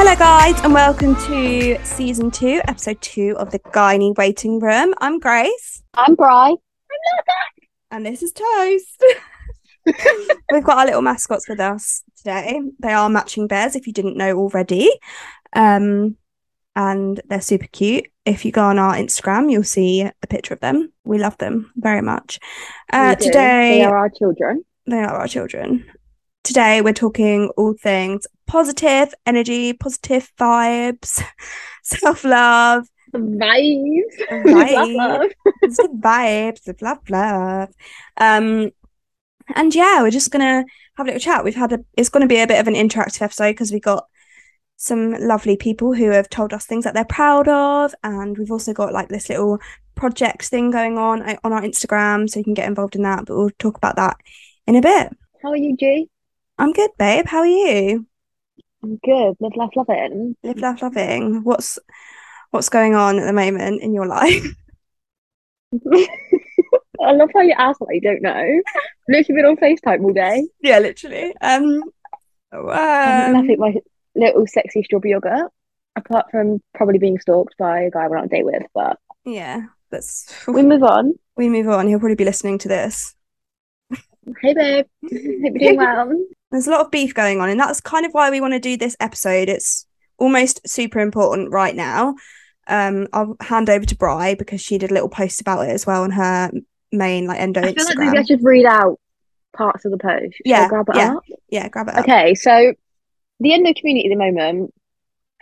Hello, guys, and welcome to season two, episode two of the Gynae Waiting Room. I'm Grace, I'm Bri. I'm Lil And this is Toast. We've got our little mascots with us today. They are matching bears, if you didn't know already. Um, and they're super cute. If you go on our Instagram, you'll see a picture of them. We love them very much. Uh, today, they are our children. they are our children. Today, we're talking all things positive energy, positive vibes, self love, Vibes. Right. love, love. vibes, love, love. Um, and yeah, we're just gonna have a little chat. We've had a, it's going to be a bit of an interactive episode because we got some lovely people who have told us things that they're proud of, and we've also got like this little project thing going on uh, on our Instagram, so you can get involved in that. But we'll talk about that in a bit. How are you, G? I'm good, babe. How are you? I'm good. Live, laugh, love it. Live, laugh, loving. What's what's going on at the moment in your life? I love how you ask like you don't know. Literally been on FaceTime all day. yeah, literally. Um, Um, um, nothing my little sexy strawberry yogurt. Apart from probably being stalked by a guy I went on a date with, but yeah, that's we move on. we move on. He'll probably be listening to this. Hey babe, hope you're doing well. There's a lot of beef going on, and that's kind of why we want to do this episode. It's almost super important right now. Um, I'll hand over to Bry because she did a little post about it as well on her main like endo I feel like maybe I should read out parts of the post. Should Yeah, grab it yeah. up? Yeah, grab it up. Okay, so the endo community at the moment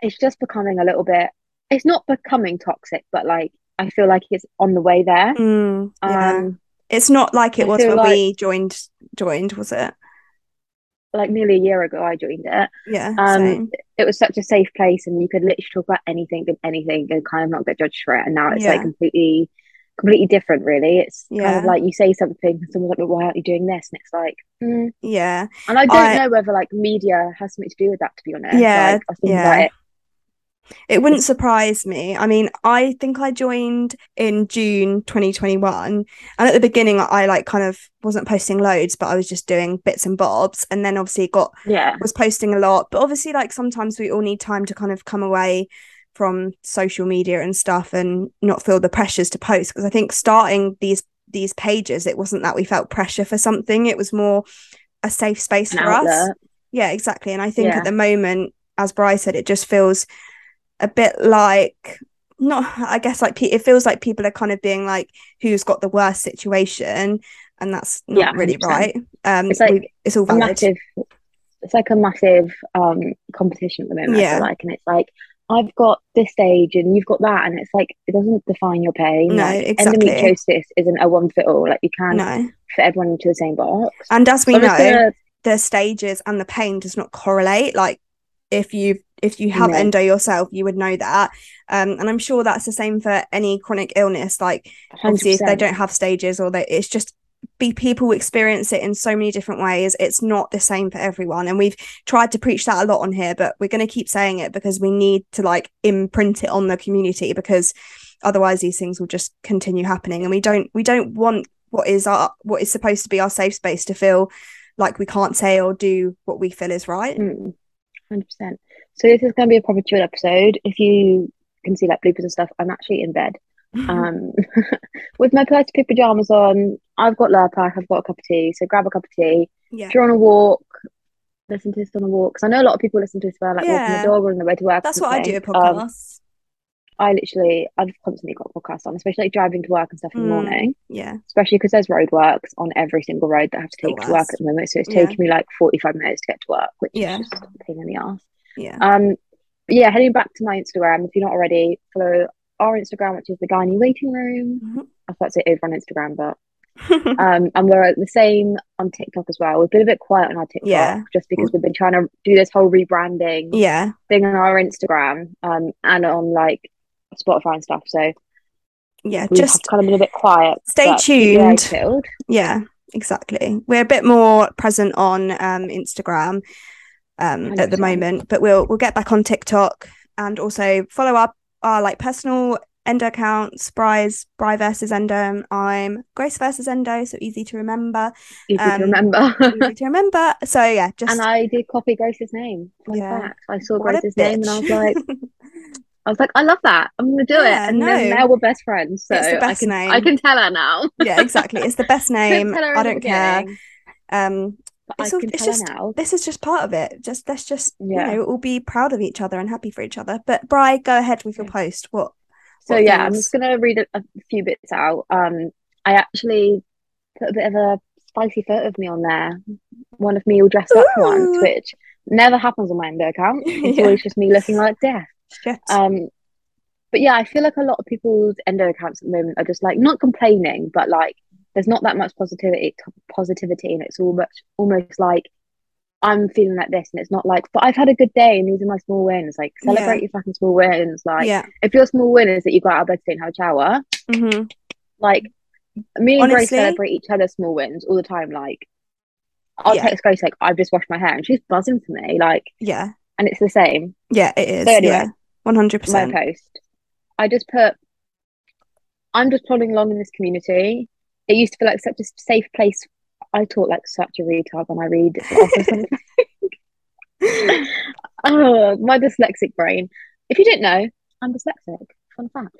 is just becoming a little bit. It's not becoming toxic, but like I feel like it's on the way there. Mm, yeah. Um, it's not like it was when we joined. Joined was it? like nearly a year ago, I joined it. Yeah. Um, same. it was such a safe place, and you could literally talk about anything and anything, and kind of not get judged for it. And now it's Yeah. like completely, completely different. Really, it's kind of like you say something, and someone's like, "But "Why aren't you doing this?" And it's like, mm. Yeah. and I don't I- know whether like media has something to do with that. To be honest, Yeah, like, I was thinking yeah. It. Wouldn't surprise me. I mean, I think I joined in June 2021. And at the beginning, I like kind of wasn't posting loads, but I was just doing bits and bobs. And then obviously got Yeah, was posting a lot. But obviously, like sometimes we all need time to kind of come away from social media and stuff and not feel the pressures to post. Because I think starting these these pages, it wasn't that we felt pressure for something. It was more a safe space an for us. Yeah, exactly. And I think Yeah. at the moment, as Bryce said, it just feels a bit like not I guess like it feels like people are kind of being like who's got the worst situation and that's not Yeah, really 100%. right. Um It's like we- it's all valid. massive it's like a massive um competition at the moment Yeah. like and it's like I've got this stage and you've got that and it's like it doesn't define your pain No, like exactly. endometriosis isn't a one fit all like you can't No. fit everyone into the same box And as we So know, gonna- the stages and the pain does not correlate. Like if you if you have endo yourself, you would know that. Um, and I'm sure that's the same for any chronic illness. Like obviously if they don't have stages or they it's just be people experience it in so many different ways. It's not the same for everyone. And we've tried to preach that a lot on here but we're going to keep saying it because we need to like imprint it on the community because otherwise these things will just continue happening. And we don't we don't want what is our what is supposed to be our safe space to feel like we can't say or do what we feel is right. Mm, 100% so this is going to be a proper chill episode if you can see like bloopers and stuff I'm actually in bed um with my platypus pajamas on I've got Lurpak I've got a cup of tea so grab a cup of tea yeah if you're on a walk, listen to this on a walk. Because I know a lot of people listen to this while like walking the dog or on the way to work. that's what i do a Um, podcast I literally, I've constantly got podcasts on, especially like driving to work and stuff in the Mm. morning. yeah Especially because there's roadworks on every single road that I have to take to work at the moment. So it's Yeah. taking me like 45 minutes to get to work, which Yeah. is just a pain in the ass. Yeah Um, yeah, heading back to my Instagram, if you're not already, follow our Instagram, which is the Gynae Waiting Room. Mhm. I thought about to say over on Instagram, but um, and we're the same on TikTok as well. We've been a bit quiet on our TikTok Yeah. just because we've been trying to do this whole rebranding yeah thing on our Instagram um, and on like Spotify and stuff. So yeah we've just kind of been a bit quiet. stay but keep your eyes tuned. peeled. Yeah, exactly. We're a bit more present on um, Instagram um, at the moment, but we'll we'll get back on TikTok and also follow up our like personal endo accounts, Bry's Bry versus Endo. I'm Grace versus Endo, so easy to remember. Easy Um, to remember. easy to remember. So yeah, just and I did copy Grace's name. Yeah. I saw what Grace's name and I was like, I was like, I love that. I'm gonna do Yeah, it. And no. then now we're best friends. So It's the best I can name. I can tell her now. yeah, exactly. It's the best name. Tell her in I don't care. Um, But It's I all- it's just- now. this is just part of it. Just let's just Yeah. you know all be proud of each other and happy for each other. But Bry, go ahead with your post. What? So what yeah, I'm just gonna read a, a few bits out. Um, I actually put a bit of a spicy photo of me on there. One of me all dressed up once, which never happens on my endo account. It's Yeah. always just me looking like death. Shit. Um, but yeah, I feel like a lot of people's endo accounts at the moment are just like not complaining, but like there's not that much positivity, positivity, and it's all much almost like I'm feeling like this, and it's not like, but I've had a good day, and these are my small wins. Like celebrate Yeah. your fucking small wins. Like yeah. if your small win is that you got out of bed today and have a shower, hmm like me and Grace celebrate each other's small wins all the time. Like I'll Yeah. text Grace like I've just washed my hair, and she's buzzing for me. Like, Yeah. and it's the same. Yeah. It is. So anyway, yeah. One hundred my percent. post. I just put, I'm just plodding along in this community. It used to feel like such a safe place. I talk like such a retard when I read something. oh, my dyslexic brain. If you didn't know, I'm dyslexic. Fun fact.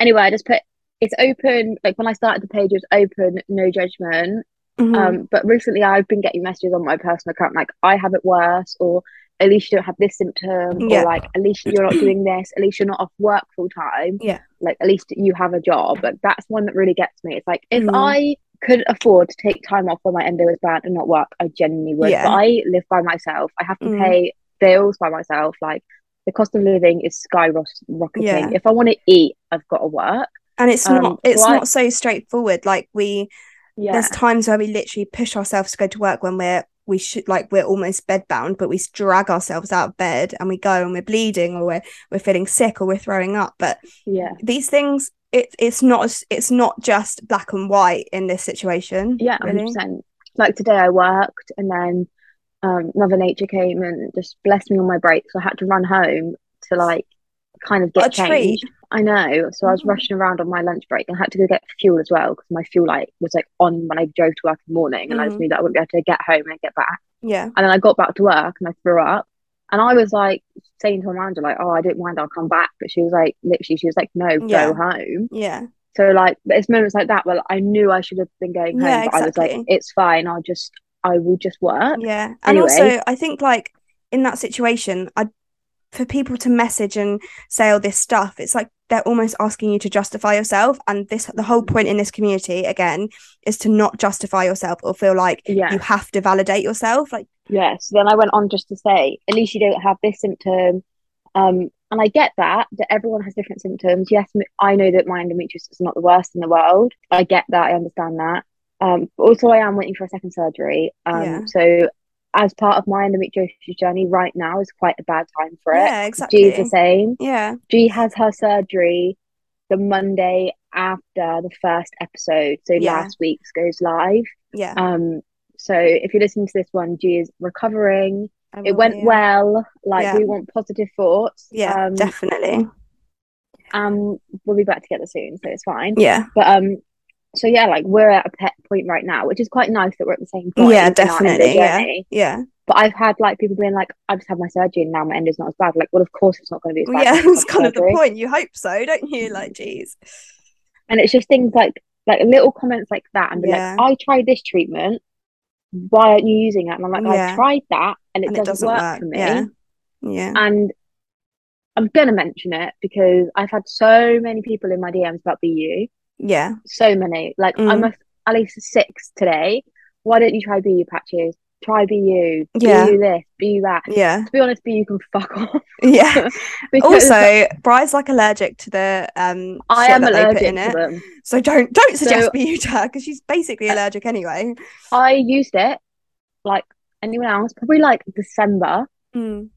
Anyway, I just put it's open. Like when I started the page, it was open, no judgment. Mhm. Um, but recently I've been getting messages on my personal account like I have it worse or at least you don't have this symptom Yeah. or like at least you're not doing this, at least you're not off work full time. Yeah. Like at least you have a job. Like that's one that really gets me. It's like if Mhm. I could afford to take time off when my endo is bad and not work, I genuinely would. Yeah. But I live by myself. I have to Mm. pay bills by myself. Like the cost of living is skyrocketing. Yeah. If I want to eat, I've got to work. and it's um, not. It's so I- not so straightforward. Like we. Yeah. There's times where we literally push ourselves to go to work when we're we should like we're almost bedbound, but we drag ourselves out of bed and we go and we're bleeding or we're we're feeling sick or we're throwing up. But yeah. these things, it it's not it's not just black and white in this situation. Yeah, really. hundred percent. Like today, I worked, and then um, Mother Nature came and just blessed me on my break, so I had to run home to like kind of get changed. treat. I know, so I was Mhm. rushing around on my lunch break and I had to go get fuel as well because my fuel light was like on when I drove to work in the morning, and I just Mhm. knew that I wouldn't be able to get home and get back. Yeah. And then I got back to work and I threw up. And I was like saying to manager, like, oh, I don't mind, I'll come back. But she was like, literally, she was like, no, Yeah. go home. Yeah. So like it's moments like that where I knew I should have been going home, Yeah, but I was like, it's fine, I'll just I will just work. Yeah. And Anyway. also I think like in that situation, I for people to message and say all this stuff, it's like they're almost asking you to justify yourself. And this the whole point in this community, again, is to not justify yourself or feel like Yeah. you have to validate yourself. Like Yeah. So then I went on just to say, at least you don't have this symptom. Um, and I get that that everyone has different symptoms. Yes, i know that my endometriosis is not the worst in the world. I get that. I understand that. Um, but also I am waiting for a second surgery. Um, Yeah. so as part of my endometriosis journey right now is quite a bad time for it. yeah, exactly. G's the same. Yeah. G has her surgery the Monday after the first episode. So Yeah. last week's goes live. Yeah. Um, so if you're listening to this one, G is recovering. I It went yeah. well. Like Yeah. we want positive thoughts. Yeah, Um, definitely. um, we'll be back together soon, so it's fine. Yeah. But um, so yeah, like we're at a pet point right now, which is quite nice that we're at the same point. Yeah, in our endo definitely. Yeah. Yeah. But I've had like people being like, I've just had my surgery and now my end is not as bad. Like, well, of course it's not going to be as bad. yeah, that's kind of the point. You hope so, don't you? Like, mm-hmm. geez. And it's just things like like little comments like that, and be Yeah. like, I tried this treatment. Why aren't you using it? And I'm like, Yeah. I've tried that, and it, And doesn't, doesn't work, work. for me. Yeah. Yeah. And I'm gonna mention it because I've had so many people in my DMs about BU. Yeah. So many. Like Mm. I'm a, at least six today. Why don't you try BU patches? Try BU. Yeah. BU this. BU that. Yeah. To be honest, BU can fuck off. Yeah. also, Bry's like allergic to the um I am that they put allergic in to it. them. So don't don't suggest So- BU to her because she's basically allergic anyway. I used it like anyone else, probably like December, Mm.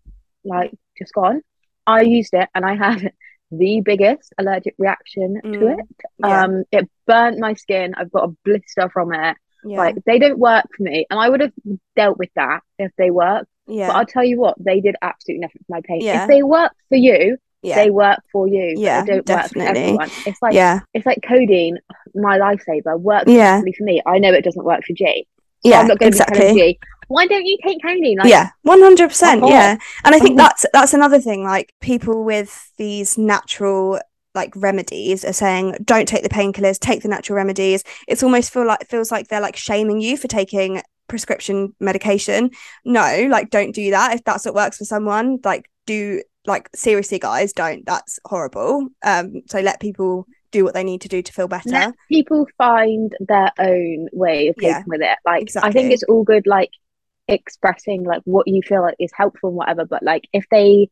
like just gone. I used it and I had the biggest allergic reaction to Mm. it. Yeah. Um, it burnt my skin. I've got a blister from it. yeah. Like they don't work for me, and I would have dealt with that if they worked. yeah. But I'll tell you what, they did absolutely nothing for my pain. Yeah. If they work for you, yeah they work for you. Yeah, they don't definitely. work for everyone. It's like yeah it's like codeine, my lifesaver, works Yeah. for me. I know it doesn't work for G. Yeah I'm not going to be exactly. why don't you take codeine? Like, yeah 100% yeah. And i think that's that's another thing like people with these natural like remedies are saying don't take the painkillers take the natural remedies. It's almost feel like feels like they're like shaming you for taking prescription medication. No like don't do that. If that's what works for someone like do like seriously guys don't. That's horrible. Um so let people do what they need to do to feel better let people find their own way of coping Yeah, with it. Like I think it's all good like expressing like what you feel like is helpful and whatever, but like if they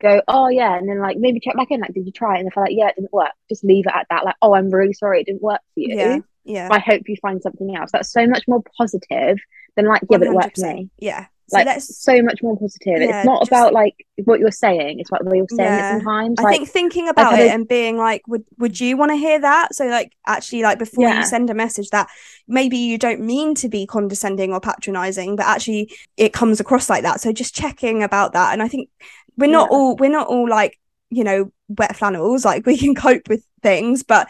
go, Oh yeah, and then like maybe check back in, like, did you try it? And if they're like, Yeah, it didn't work, just leave it at that. Like, oh I'm really sorry it didn't work for you. yeah yeah I hope you find something else. That's so much more positive than like, yeah, but it worked for me. yeah so Like let's so much more positive. Yeah, it's not just- about like what you're saying, it's about the way you're saying Yeah. it sometimes. I like think thinking about it and being like, would would you want to hear that? So like actually like before Yeah. you send a message that maybe you don't mean to be condescending or patronizing, but actually it comes across like that. So just checking about that. And I think we're not all we're not all like, you know, wet flannels, like we can cope with things, but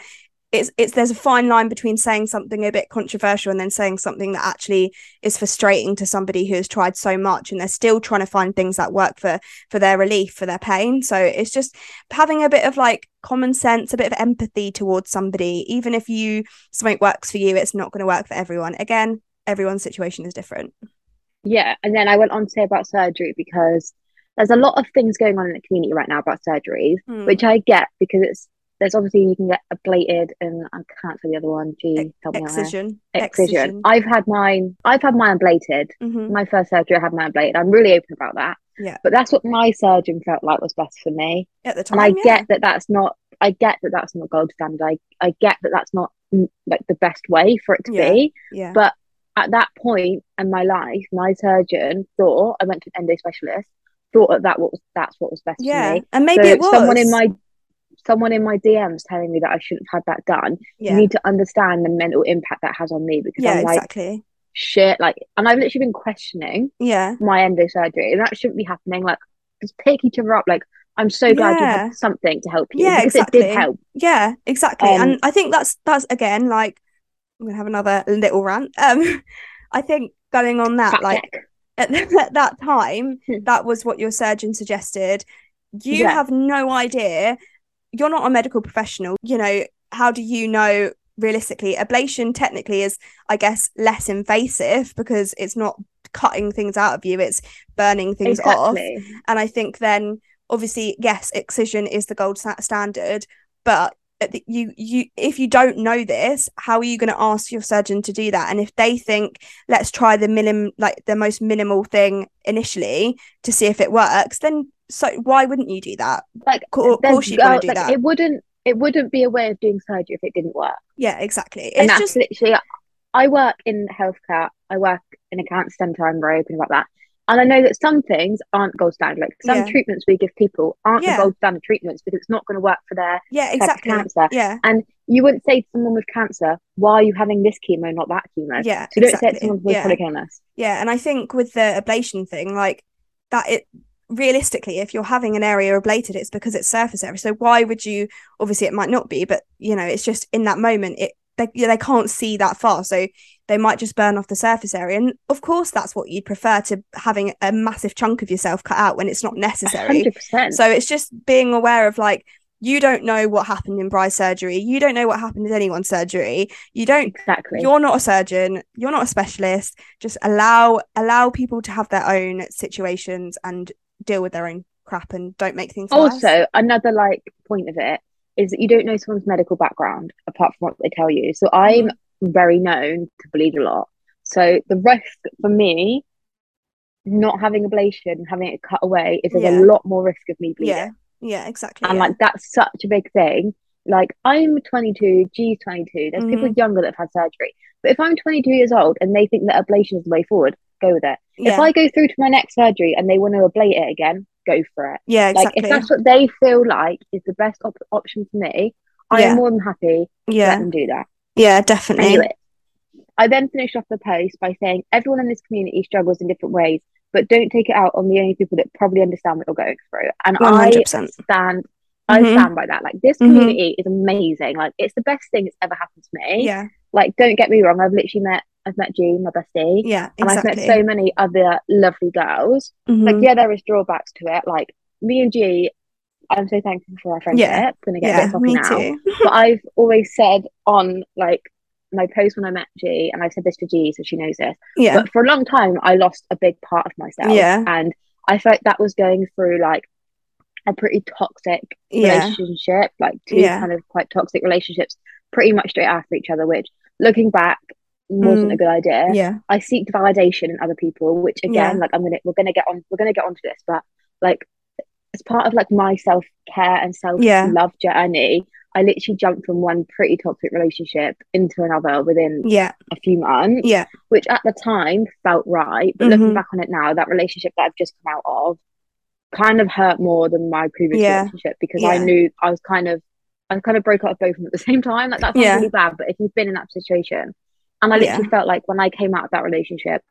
it's it's there's a fine line between saying something a bit controversial and then saying something that actually is frustrating to somebody who has tried so much and they're still trying to find things that work for for their relief for their pain. So it's just having a bit of like common sense a bit of empathy towards somebody even if you something works for you it's not going to work for everyone. Again everyone's situation is different. Yeah, and then I went on to say about surgery because there's a lot of things going on in the community right now about surgeries, Hmm. which I get because it's there's obviously you can get ablated and I can't say the other one. Gee, help me out here. excision Excision. I've had mine. I've had mine ablated. Mhm. My first surgery, I had mine ablated. I'm really open about that. Yeah. But that's what my surgeon felt like was best for me, at the time and I yeah. get that that's not. I get that that's not gold standard. I I get that that's not mm, like the best way for it to Yeah. be yeah but at that point in my life, my surgeon thought I went to an endo specialist, thought that, that was that's what was best yeah for me. and maybe so it was someone in my someone in my DMs telling me that I shouldn't have had that done. yeah You need to understand the mental impact that has on me because yeah I'm like exactly shit, like, and I've literally been questioning yeah my endo surgery, and that shouldn't be happening. Like, just pick each other up. Like, I'm so glad you Yeah. had something to help you Yeah, because it exactly. did help. Yeah, exactly. Um, and I think that's that's again like I'm gonna have another little rant. Um, I think going on that, like check. at, at that time, Hmm. that was what your surgeon suggested. You Yeah. have no idea. You're not a medical professional. You know, how do you know realistically? Ablation technically is, I guess, less invasive because it's not cutting things out of you, it's burning things off and I think then obviously yes excision is the gold standard but you you if you don't know this how are you going to ask your surgeon to do that and if they think let's try the minim like the most minimal thing initially to see if it works then so why wouldn't you do that Like, of course want uh, to do like, that It wouldn't. It wouldn't be a way of doing surgery if it didn't work. yeah exactly and it's that's just literally I work in healthcare. I work in a cancer centre. I'm very open about that. And I know that some things aren't gold standard. Like some Yeah. treatments we give people aren't Yeah. the gold standard treatments because it's not going to work for their. yeah exactly cancer. yeah And you wouldn't say to someone with cancer, "Why are you having this chemo, not that chemo?" yeah So you don't say to someone with yeah. chronic illness. Yeah, and I think with the ablation thing, like that, it realistically, if you're having an area ablated, it's because it's surface area. So why would you? Obviously, it might not be, but you know, it's just in that moment, it they they can't see that far, so they might just burn off the surface area. And of course, that's what you'd prefer to having a massive chunk of yourself cut out when it's not necessary. Hundred percent. So it's just being aware of like. You don't know what happened in Bry's surgery. You don't know what happened in anyone's surgery. You don't Exactly. you're not a surgeon you're not a specialist just allow allow people to have their own situations and deal with their own crap and don't make things worse. also another like point of it is that you don't know someone's medical background apart from what they tell you so i'm Mm-hmm. very known to bleed a lot so the risk for me not having ablation having it cut away is there's Yeah. a lot more risk of me bleeding yeah yeah exactly and yeah. like that's such a big thing like i'm 22 g's 22 there's people Mm-hmm. younger that have had surgery but if i'm 22 years old and they think that ablation is the way forward go with it if i go through to my next surgery and they want to ablate it again go for it yeah like if that's what they feel like is the best op- option for me, I Yeah. am more than happy to let yeah them do that. yeah definitely Anyway, I then finished off the post by saying everyone in this community struggles in different ways. but don't take it out on the only people that probably understand what you're going through. And 100%. I stand, I Mhm. stand by that. Like this Mhm. community is amazing. Like it's the best thing that's ever happened to me. Yeah. Like don't get me wrong, I've literally met, I've met Jean, my bestie, Yeah. exactly. and I've met so many other lovely girls. Like Mhm. yeah, there is drawbacks to it. Like me and G, I'm so thankful for our friendship. Yeah. Gonna get a bit Me now too. but I've always said on like my post when I met G, and I said this to G, so she knows this. Yeah. But for a long time, I lost a big part of myself. Yeah. And I felt that was going through like a pretty toxic Yeah. relationship, like two Yeah. kind of quite toxic relationships, pretty much straight after each other, which looking back wasn't Mm. a good idea. Yeah. I seek validation in other people, which again, Yeah. like I'm gonna we're gonna get on we're gonna get onto this, but like as part of like my self care and self Yeah. love journey, I literally jumped from one pretty toxic relationship into another within Yeah. a few months, Yeah. which at the time felt right. But looking Mhm. back on it now, that relationship that I've just come out of kind of hurt more than my previous Yeah. relationship because I knew I was kind of I kind of broke up with both of them at the same time. Like that sounds Yeah. really bad, but if you've been in that situation, and I Yeah. literally felt like when I came out of that relationship,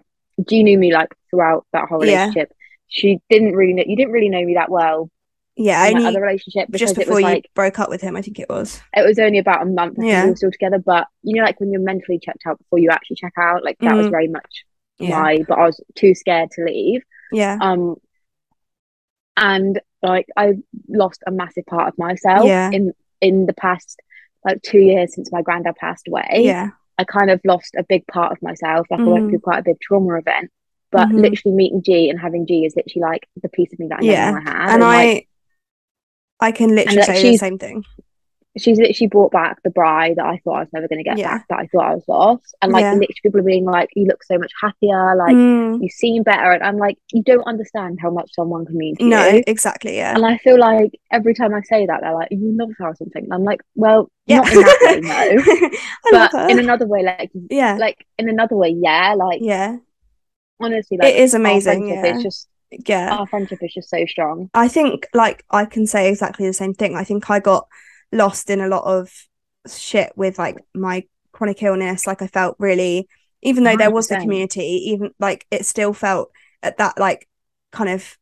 G knew me like throughout that whole Yeah. relationship. She didn't really know you didn't really know me that well Yeah. in that Only other relationship just before you like broke up with him, I think it was. it was only about a month Yeah. we were still together. But you know, like when you're mentally checked out before you actually check out, like that was Mhm. very much Yeah. my. But I was too scared to leave. Yeah. Um, and like I lost a massive part of myself Yeah. in in the past like two years since my granddad passed away. Yeah. I kind of lost a big part of myself. Like I Mhm. went through quite a big trauma event. But Mhm. literally meeting G and having G is literally like the piece of me that I Yeah. never had. And like, I I can literally like, say the same thing. She's literally brought back the bride that I thought I was never going to get Yeah. back, that I thought I was lost. And like Yeah. literally people are being like, you look so much happier, like Mm. you seem better. And I'm like, you don't understand how much someone can mean to No, you. exactly. Yeah. And I feel like every time I say that, they're like, you love her or something. And I'm like, well, Yeah. not in that way, no. But in another way, like, yeah. like in another way, yeah. Like yeah. honestly, like It is amazing. Yeah. is just Yeah. our friendship is just so strong. I think like I can say exactly the same thing. I think I got lost in a lot of shit with like my chronic illness. Like I felt really, even though there was the community, even like it still felt at that like kind of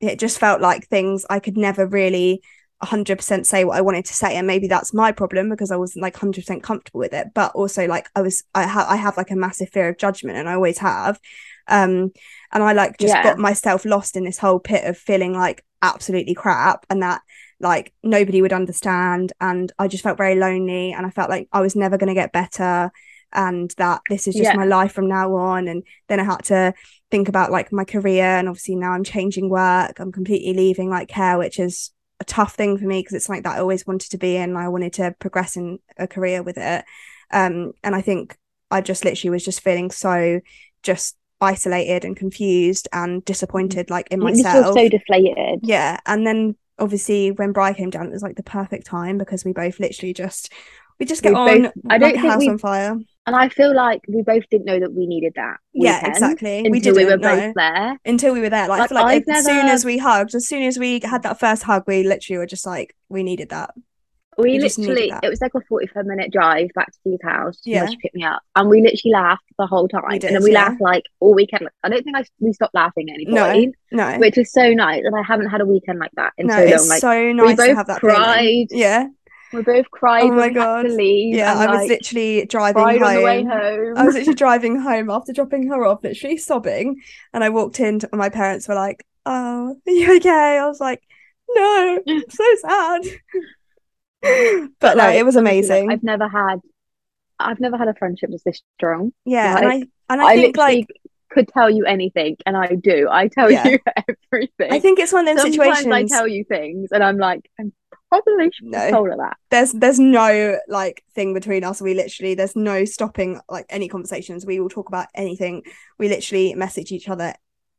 it just felt like things I could never really 100% say what I wanted to say and maybe that's my problem because I wasn't like 100% comfortable with it but also like I was I have I have like a massive fear of judgment and I always have um and I like just Yeah. got myself lost in this whole pit of feeling like absolutely crap and that like nobody would understand and I just felt very lonely and I felt like I was never going to get better and that this is just Yeah. my life from now on and then I had to think about like my career and obviously now I'm changing work I'm completely leaving like care which is a tough thing for me because it's something that I always wanted to be in I wanted to progress in a career with it um and I think I just literally was just feeling so just isolated and confused and disappointed like in myself so deflated. yeah and then obviously when Bri came down it was like the perfect time because we both literally just we just get We on both- I don't think house we- on fire And I feel like we both didn't know that we needed that. yeah exactly Until we we, didn't were know both there. until we were there like, I feel like I've as soon as we hugged as soon as we had that first hug we literally were just like we needed that We We literally, it was like a 45 minute drive back to Steve's house Yeah. where she picked me up. And we literally laughed the whole time. We and then we yeah. laughed like all weekend. Like, I don't think I, we stopped laughing at any point, no no. which is so nice. And I haven't had a weekend like that in no so it's long. Like, so nice to both have that feeling. cried. yeah we both cried Oh my God. to leave. yeah and, I was like, literally driving cried on the way home home. I was literally driving home after dropping her off, literally sobbing. And I walked in, and my parents were like, Oh, are you okay? I was like, No, I'm so sad. But no, like, it was amazing. I've never had, I've never had a friendship that's this strong. yeah, and I like, and I, I, think like could tell you anything, and I do. I tell Yeah. you everything. I think it's one of those situations. I tell you things, and I'm like, I'm probably No. told her that. there's there's no like thing between us. We literally there's no stopping like any conversations. We will talk about anything. We literally message each other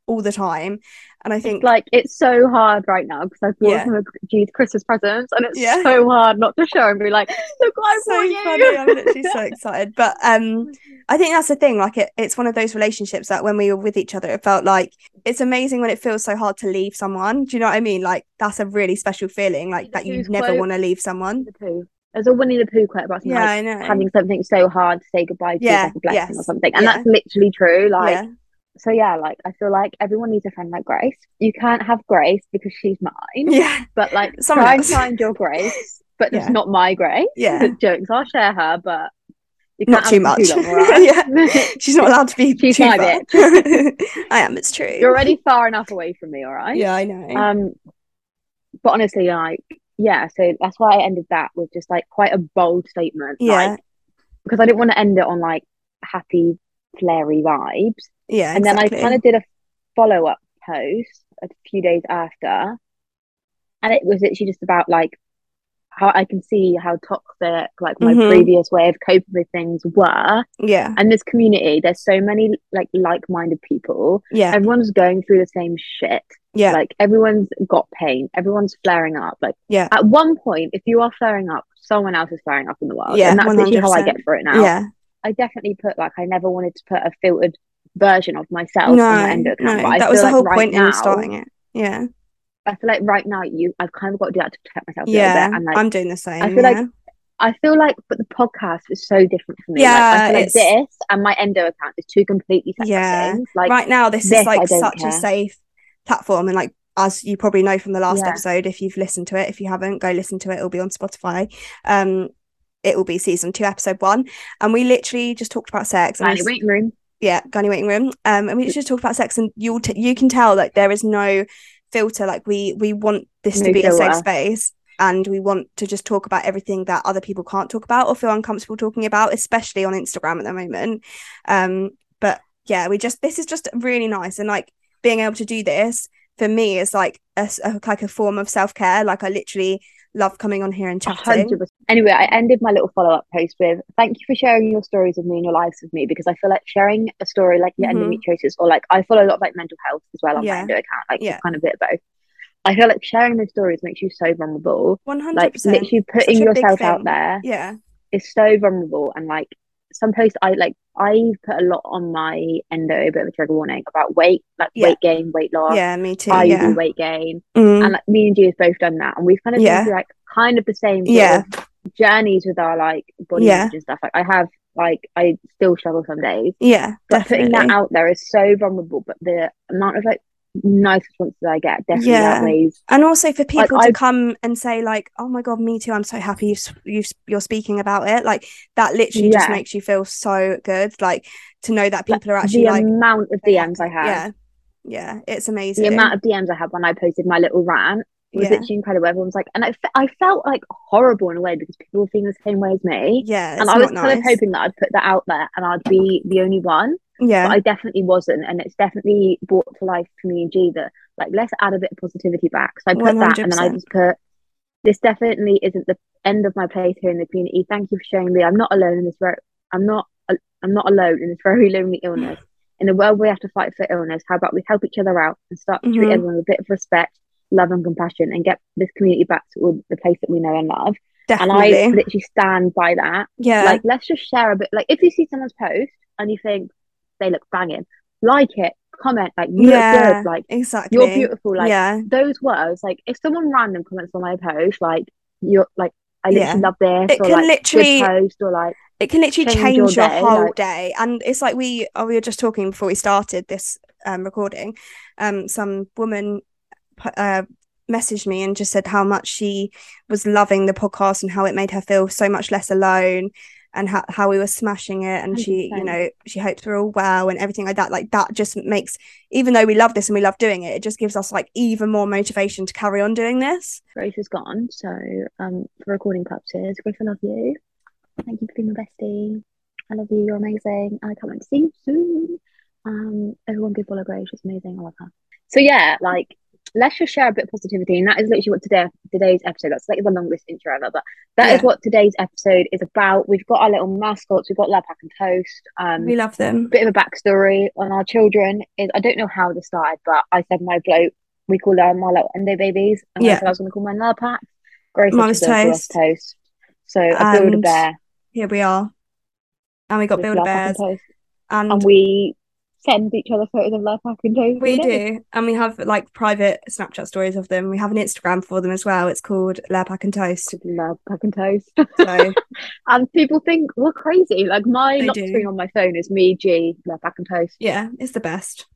all the time. And I think It's like it's so hard right now because I've bought Yeah. him a G's Christmas presents, and it's Yeah. so hard not to show and be like, look what I so bought you. funny. I'm literally so excited. But um I think that's the thing. Like it, it's one of those relationships that when we were with each other, it felt like it's amazing when it feels so hard to leave someone. Do you know what I mean? Like that's a really special feeling, like that you never want to leave someone. the Pooh. There's a Winnie the Pooh quote about something Yeah, like I know. having something so hard to say goodbye to Yeah, like a blessing or something, and yeah. that's literally true. Like so yeah, like I feel like everyone needs a friend like Grace. You can't have Grace because she's mine. Yeah. But like Someone try and find your Grace, but it's Yeah. not my Grace. Yeah. Jokes, I'll share her, but you Not too much. Too long, all right? Yeah. She's not allowed to be She's too my far. I am, it's true. You're already far enough away from me, all right? Yeah, I know. Um, but honestly, like, yeah, so that's why I ended that with just like quite a bold statement. yeah. Like, because I didn't want to end it on like happy, flary vibes. Yeah. And then I kind of did a follow up post a few days after, and it was literally just about like how I can see how toxic like my Mhm. previous way of coping with things were. Yeah. And this community, there's so many like like minded people. Yeah. Everyone's going through the same shit. Yeah. Like everyone's got pain. Everyone's flaring up. Like Yeah. at one point, if you are flaring up, someone else is flaring up in the world. Yeah, and that's literally how I get through it now. Yeah. I definitely put like I never wanted to put a filtered version of myself on my No, endo account. no. That was the like whole right point now, in starting it. Yeah. I feel like right now you I've kind of got to do that to protect myself Yeah. bit. And like I'm doing the same. I feel like. I feel like but the podcast is so different for me. Yeah, like, I feel like it's- this and my endo account is two completely separate Yeah. things. Like right now this, this, is like such a safe platform and like as you probably know from the last Yeah. episode if you've listened to it if you haven't go listen to it it'll be on spotify um it will be season two episode one and we literally just talked about sex and tiny we- room. Yeah Gynae waiting room. Um and we just talk about sex and you'll t- you can tell like there is no filter like we we want this to No be a safe space and we want to just talk about everything that other people can't talk about or feel uncomfortable talking about especially on instagram at the moment. Um but yeah we just this is just really nice and like being able to do this for me is like a, a- like a form of self-care. Like i literally love coming on here and chatting hundred percent. Anyway, I ended my little follow up post with thank you for sharing your stories with me and your lives with me because I feel like sharing a story like your Mhm. endometriosis or like I follow a lot of like mental health as well on Yeah. my endo account, like Yeah. kind of bit of both. I feel like sharing those stories makes you so vulnerable. 100% Like literally putting Such a big yourself out there yeah is so vulnerable and like some posts I like I put a lot on my endo, a bit of a trigger warning about weight, like Yeah. weight gain, weight loss, yeah me too IUD yeah weight gain. Mm. And like me and G have both done that and we've kind of Yeah. been through like kind of the same Yeah. journeys with our like body Yeah. image and stuff. Like I have like I still struggle some days. yeah But definitely putting that out there is so vulnerable, but the amount of like nice responses I get definitely Yeah. outweighs and also for people I- to come and say like oh my god me too i'm so happy you've you're speaking about it like that literally just makes you feel so good like to know that like, people are actually the like amount of DMs I have. yeah yeah it's amazing The amount of DMs I had when I posted my little rant was Yeah. literally incredible. Everyone's like, and I, fe- I felt like horrible in a way because people were feeling the same way as me. yeah and I was not kind of hoping that I'd put that out there and I'd be the only one. Yeah but I definitely wasn't, and it's definitely brought to life for me and G that like let's add a bit of positivity back. So I put that, and then I just put this definitely isn't the end of my place here in the community. Thank you for showing me I'm not alone in this. Very, I'm not. I'm not alone in this very lonely illness. In a world where we have to fight for illness, how about we help each other out and start to treat Mhm. everyone with a bit of respect, love, and compassion, and get this community back to the place that we know and love. definitely And I literally stand by that yeah like let's just share a bit like if you see someone's post and you think they look banging. Like it comment like you yeah look good like exactly. you're beautiful like yeah. those words like if someone random comments on my post like you're like I Yeah. love this It or can like literally- post or like it can literally change change, your your, day, whole like- day. And it's like we oh, we were just talking before we started this um recording. Um some woman uh messaged me and just said how much she was loving the podcast and how it made her feel so much less alone and how, how we were smashing it and she you know she hopes we're all well and everything like that like that just makes even though we love this and we love doing it it just gives us like even more motivation to carry on doing this. Grace is gone so um for recording purposes Grace I love you. Thank you for being my bestie. I love you you're amazing and I can't wait to see you soon. Um everyone go follow Grace she's amazing I love her. So yeah like let's just share a bit of positivity and that is literally what today today's episode that's like the longest intro ever but that is Yeah. what today's episode is about we've got our little mascots we've got Lurpak and Toast um we love them bit of a backstory on our children is I don't know how this started, but I said my bloke, we call her my little endo babies, and I Yeah. said I was going to call my Pack. Grace Mine said was she's gonna call us Toast. toast. So I build a bear. here we are and we got build Lurpak and bears and and we send each other photos of Lurpak and Toast. We do, and we have like private Snapchat stories of them. We have an Instagram for them as well. It's called Lurpak and Toast. Lurpak and Toast. So and people think we're crazy. Like my lock do. screen on my phone is me, G, Lurpak and Toast. yeah, it's the best.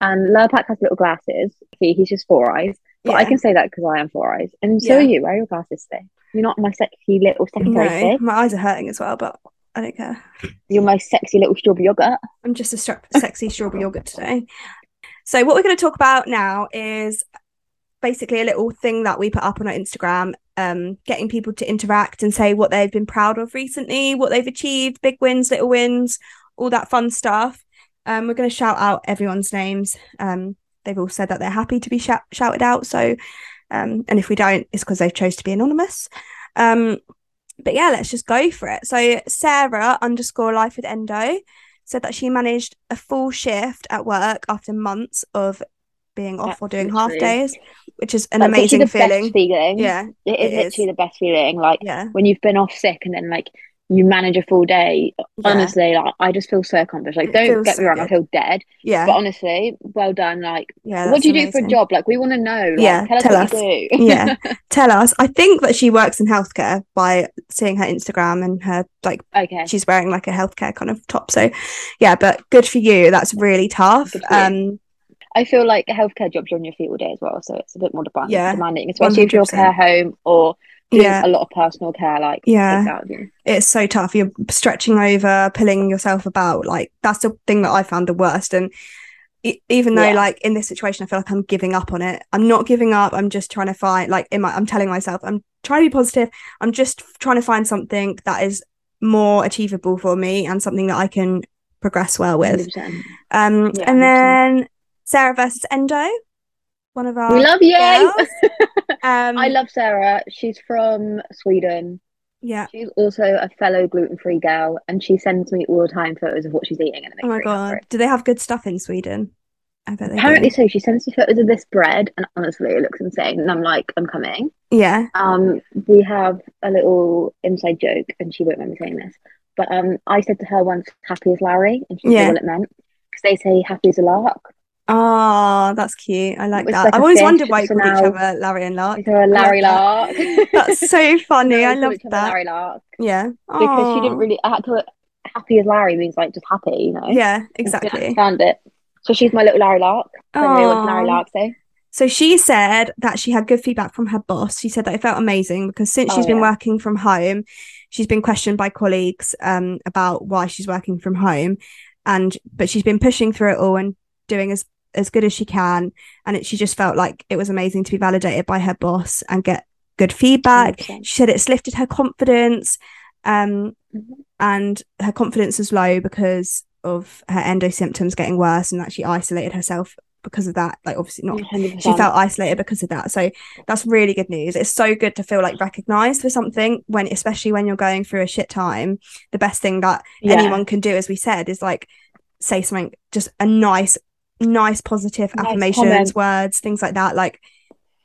And Lurpak has little glasses. He, he's just four eyes. But I can say that because I am four eyes. And so Yeah. are you. Where are your glasses today? You're not my sexy little secretary No, my eyes are hurting as well, but I don't care. You're my sexy little strawberry yogurt. I'm just a sexy strawberry yogurt today. So, what we're going to talk about now is basically a little thing that we put up on our Instagram, um, getting people to interact and say what they've been proud of recently, what they've achieved, big wins, little wins, all that fun stuff. Um, we're going to shout out everyone's names. Um, they've all said that they're happy to be shout- shouted out. So, um, and if we don't, it's because they've chose to be anonymous. But yeah, let's just go for it. So Sarah underscore life with endo said that she managed a full shift at work after months of being off That's or doing half literally- days, which is an That's amazing the best feeling. feeling. Yeah, It is it literally is. the best feeling. Like yeah, when you've been off sick and then like you manage a full day. yeah, Honestly, like I just feel so accomplished. Like don't get me so wrong, I feel dead. yeah, But honestly, well done. Like yeah. what do you do for a job? Like we want to know. Like, Yeah, tell us tell what us. you do. Yeah. Tell us. I think that she works in healthcare by seeing her Instagram and her like okay. she's wearing like a healthcare kind of top. So yeah, but good for you. That's really tough. Good. Um, I feel like healthcare jobs are on your feet all day as well, so it's a bit more demanding, Yeah, demanding, especially if you're 100%. care home or yeah, a lot of personal care. Like Yeah. takes out of you. it's so tough. You're stretching over, pulling yourself about. Like that's the thing that I found the worst. And e- even though, Yeah. like in this situation, I feel like I'm giving up on it. I'm not giving up. I'm just trying to find, like, in my, I'm telling myself, I'm trying to be positive. I'm just trying to find something that is more achievable for me and something that I can progress well with. 100%. Um, Yeah, and 100%. then Sarah versus Endo, one of our We love you. Um, I love Sarah. She's from Sweden. yeah. She's also a fellow gluten-free girl, and she sends me all the time photos of what she's eating, and Oh my god, do they have good stuff in Sweden? I bet they Apparently, do. so she sends me photos of this bread, and honestly, it looks insane. And I'm like, I'm coming. Yeah. Um, we have a little inside joke, and she won't mind me saying this, but um, I said to her once, "Happy as Larry," and she Yeah. said what it meant because they say "happy as a lark." Oh, that's cute. I like that. like I've always fish, wondered why you so called each other Larry and Lark. A Larry lark? That's so funny. I love that. Larry lark Yeah. because she didn't really. I had to. Happy as Larry means like just happy, you know. Yeah, And she didn't exactly. understand it. So she's my little Larry lark. So anyway, what does Larry lark say? So she said that she had good feedback from her boss. She said that it felt amazing because since Oh, she's been yeah. working from home, she's been questioned by colleagues um about why she's working from home, and but she's been pushing through it all and doing as as good as she can, and it, she just felt like it was amazing to be validated by her boss and get good feedback. 100%. She said it's lifted her confidence, um, Mhm. and her confidence is low because of her endo symptoms getting worse, and that she isolated herself because of that. Like obviously not 100%. she felt isolated because of that. So that's really good news. It's so good to feel like recognized for something when, especially when you're going through a shit time. The best thing that Yeah. anyone can do, as we said, is like say something, just a nice, nice, positive Nice affirmations, comment. words, things like that. Like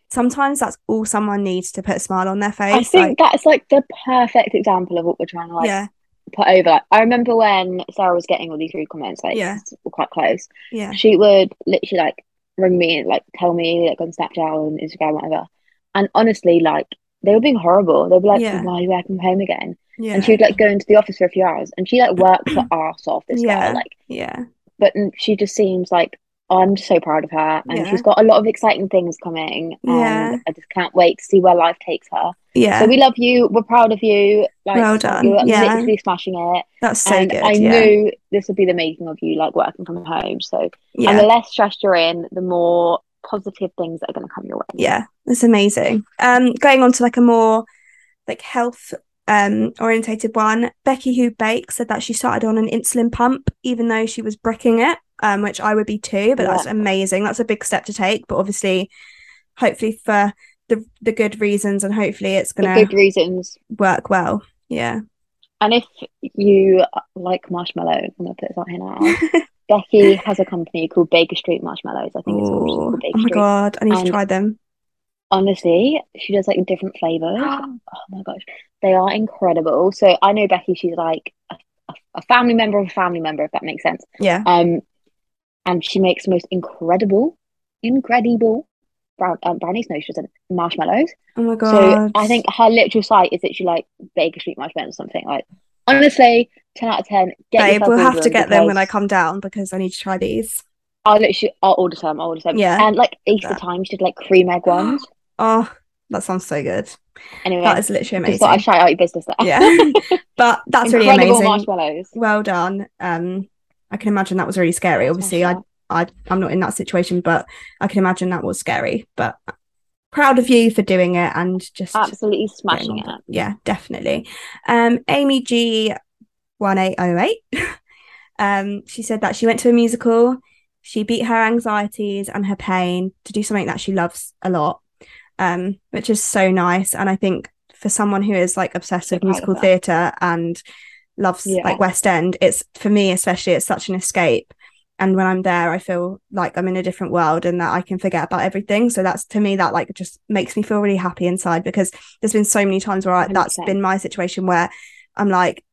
sometimes that's all someone needs to put a smile on their face. I think like, that's like the perfect example of what we're trying to like yeah, put over. Like, I remember when Sarah was getting all these rude comments, like Yeah. we're quite close. yeah, She would literally like ring me and like tell me like on Snapchat and Instagram, whatever. And honestly, like they were being horrible. They'd be like, Yeah. "Why are you working from home again?" yeah, And she would like go into the office for a few hours, and she like worked her ass off. This Yeah. girl, like, yeah, but she just seems like I'm so proud of her, and Yeah. she's got a lot of exciting things coming, and Yeah. I just can't wait to see where life takes her. yeah. So we love you. We're proud of you. Like, Well done. You're Yeah. literally smashing it. that's so and good. I yeah, knew this would be the making of you, like working from home. So, yeah. and the less stressed you're in, the more positive things that are going to come your way. yeah that's amazing um going on to like a more like health um orientated one becky who bakes said that she started on an insulin pump even though she was bricking it um which i would be too but that's amazing that's a big step to take but obviously hopefully for the the good reasons and hopefully it's gonna good reasons. work well yeah And if you like marshmallow, I'm to put this out here now. Becky has a company called Baker Street Marshmallows. I think it's called, oh, Baker oh my Street. god i need to try them Honestly, she does like different flavors. oh my gosh, they are incredible. So I know Becky, she's like a, a- a family member of a family member, if that makes sense. yeah Um, and she makes the most incredible, incredible brown um, brownies. No, she doesn't. Marshmallows. Oh my god! So. I think her literal site is literally like Baker Street marshmallows or something. Like honestly, ten out of ten. Get Babe, we'll have to get them when I come down because I need to try these. I'll literally I'll order some. I'll order some. Yeah. And like Easter That. time, she did like cream egg ones. Oh, that sounds so good. Anyway, That is literally just thought I'd shout out your business there. Yeah. But that's really amazing. marshmallows. Well done. Um, I can imagine that was really scary. Obviously, I, I, I'm not in that situation, but I can imagine that was scary. But proud of you for doing it and just Absolutely smashing it. Yeah, definitely. Um, Amy G, one eight oh eight. Um, she said that she went to a musical. She beat her anxieties and her pain to do something that she loves a lot, um, which is so nice. And I think for someone who is like obsessed with musical theatre and loves Yeah. like West End, it's for me especially, it's such an escape. And when I'm there, I feel like I'm in a different world and that I can forget about everything. So that's to me that like just makes me feel really happy inside because there's been so many times where I, that's 100%. been my situation where I'm like,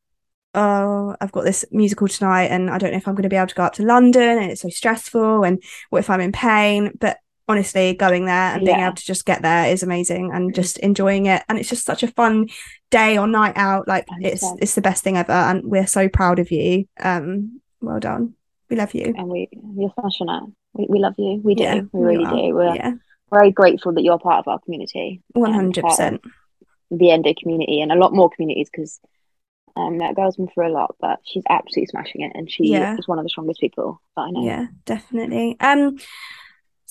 oh, I've got this musical tonight and I don't know if I'm going to be able to go up to London and it's so stressful and what if I'm in pain? But honestly, going there and being Yeah. able to just get there is amazing and just enjoying it. And it's just such a fun day or night out. Like it's 100%. it's the best thing ever. And we're so proud of you. Um, well done. We love you. And we you're smashing it. We, we love you. We do. Yeah, we really are. do. We're Yeah, very grateful that you're part of our community. one and hundred part of percent. The Endo community and a lot more communities because um, that girl's been through a lot, but she's absolutely smashing it, and she Yeah. is one of the strongest people that I know. Yeah, definitely. Um,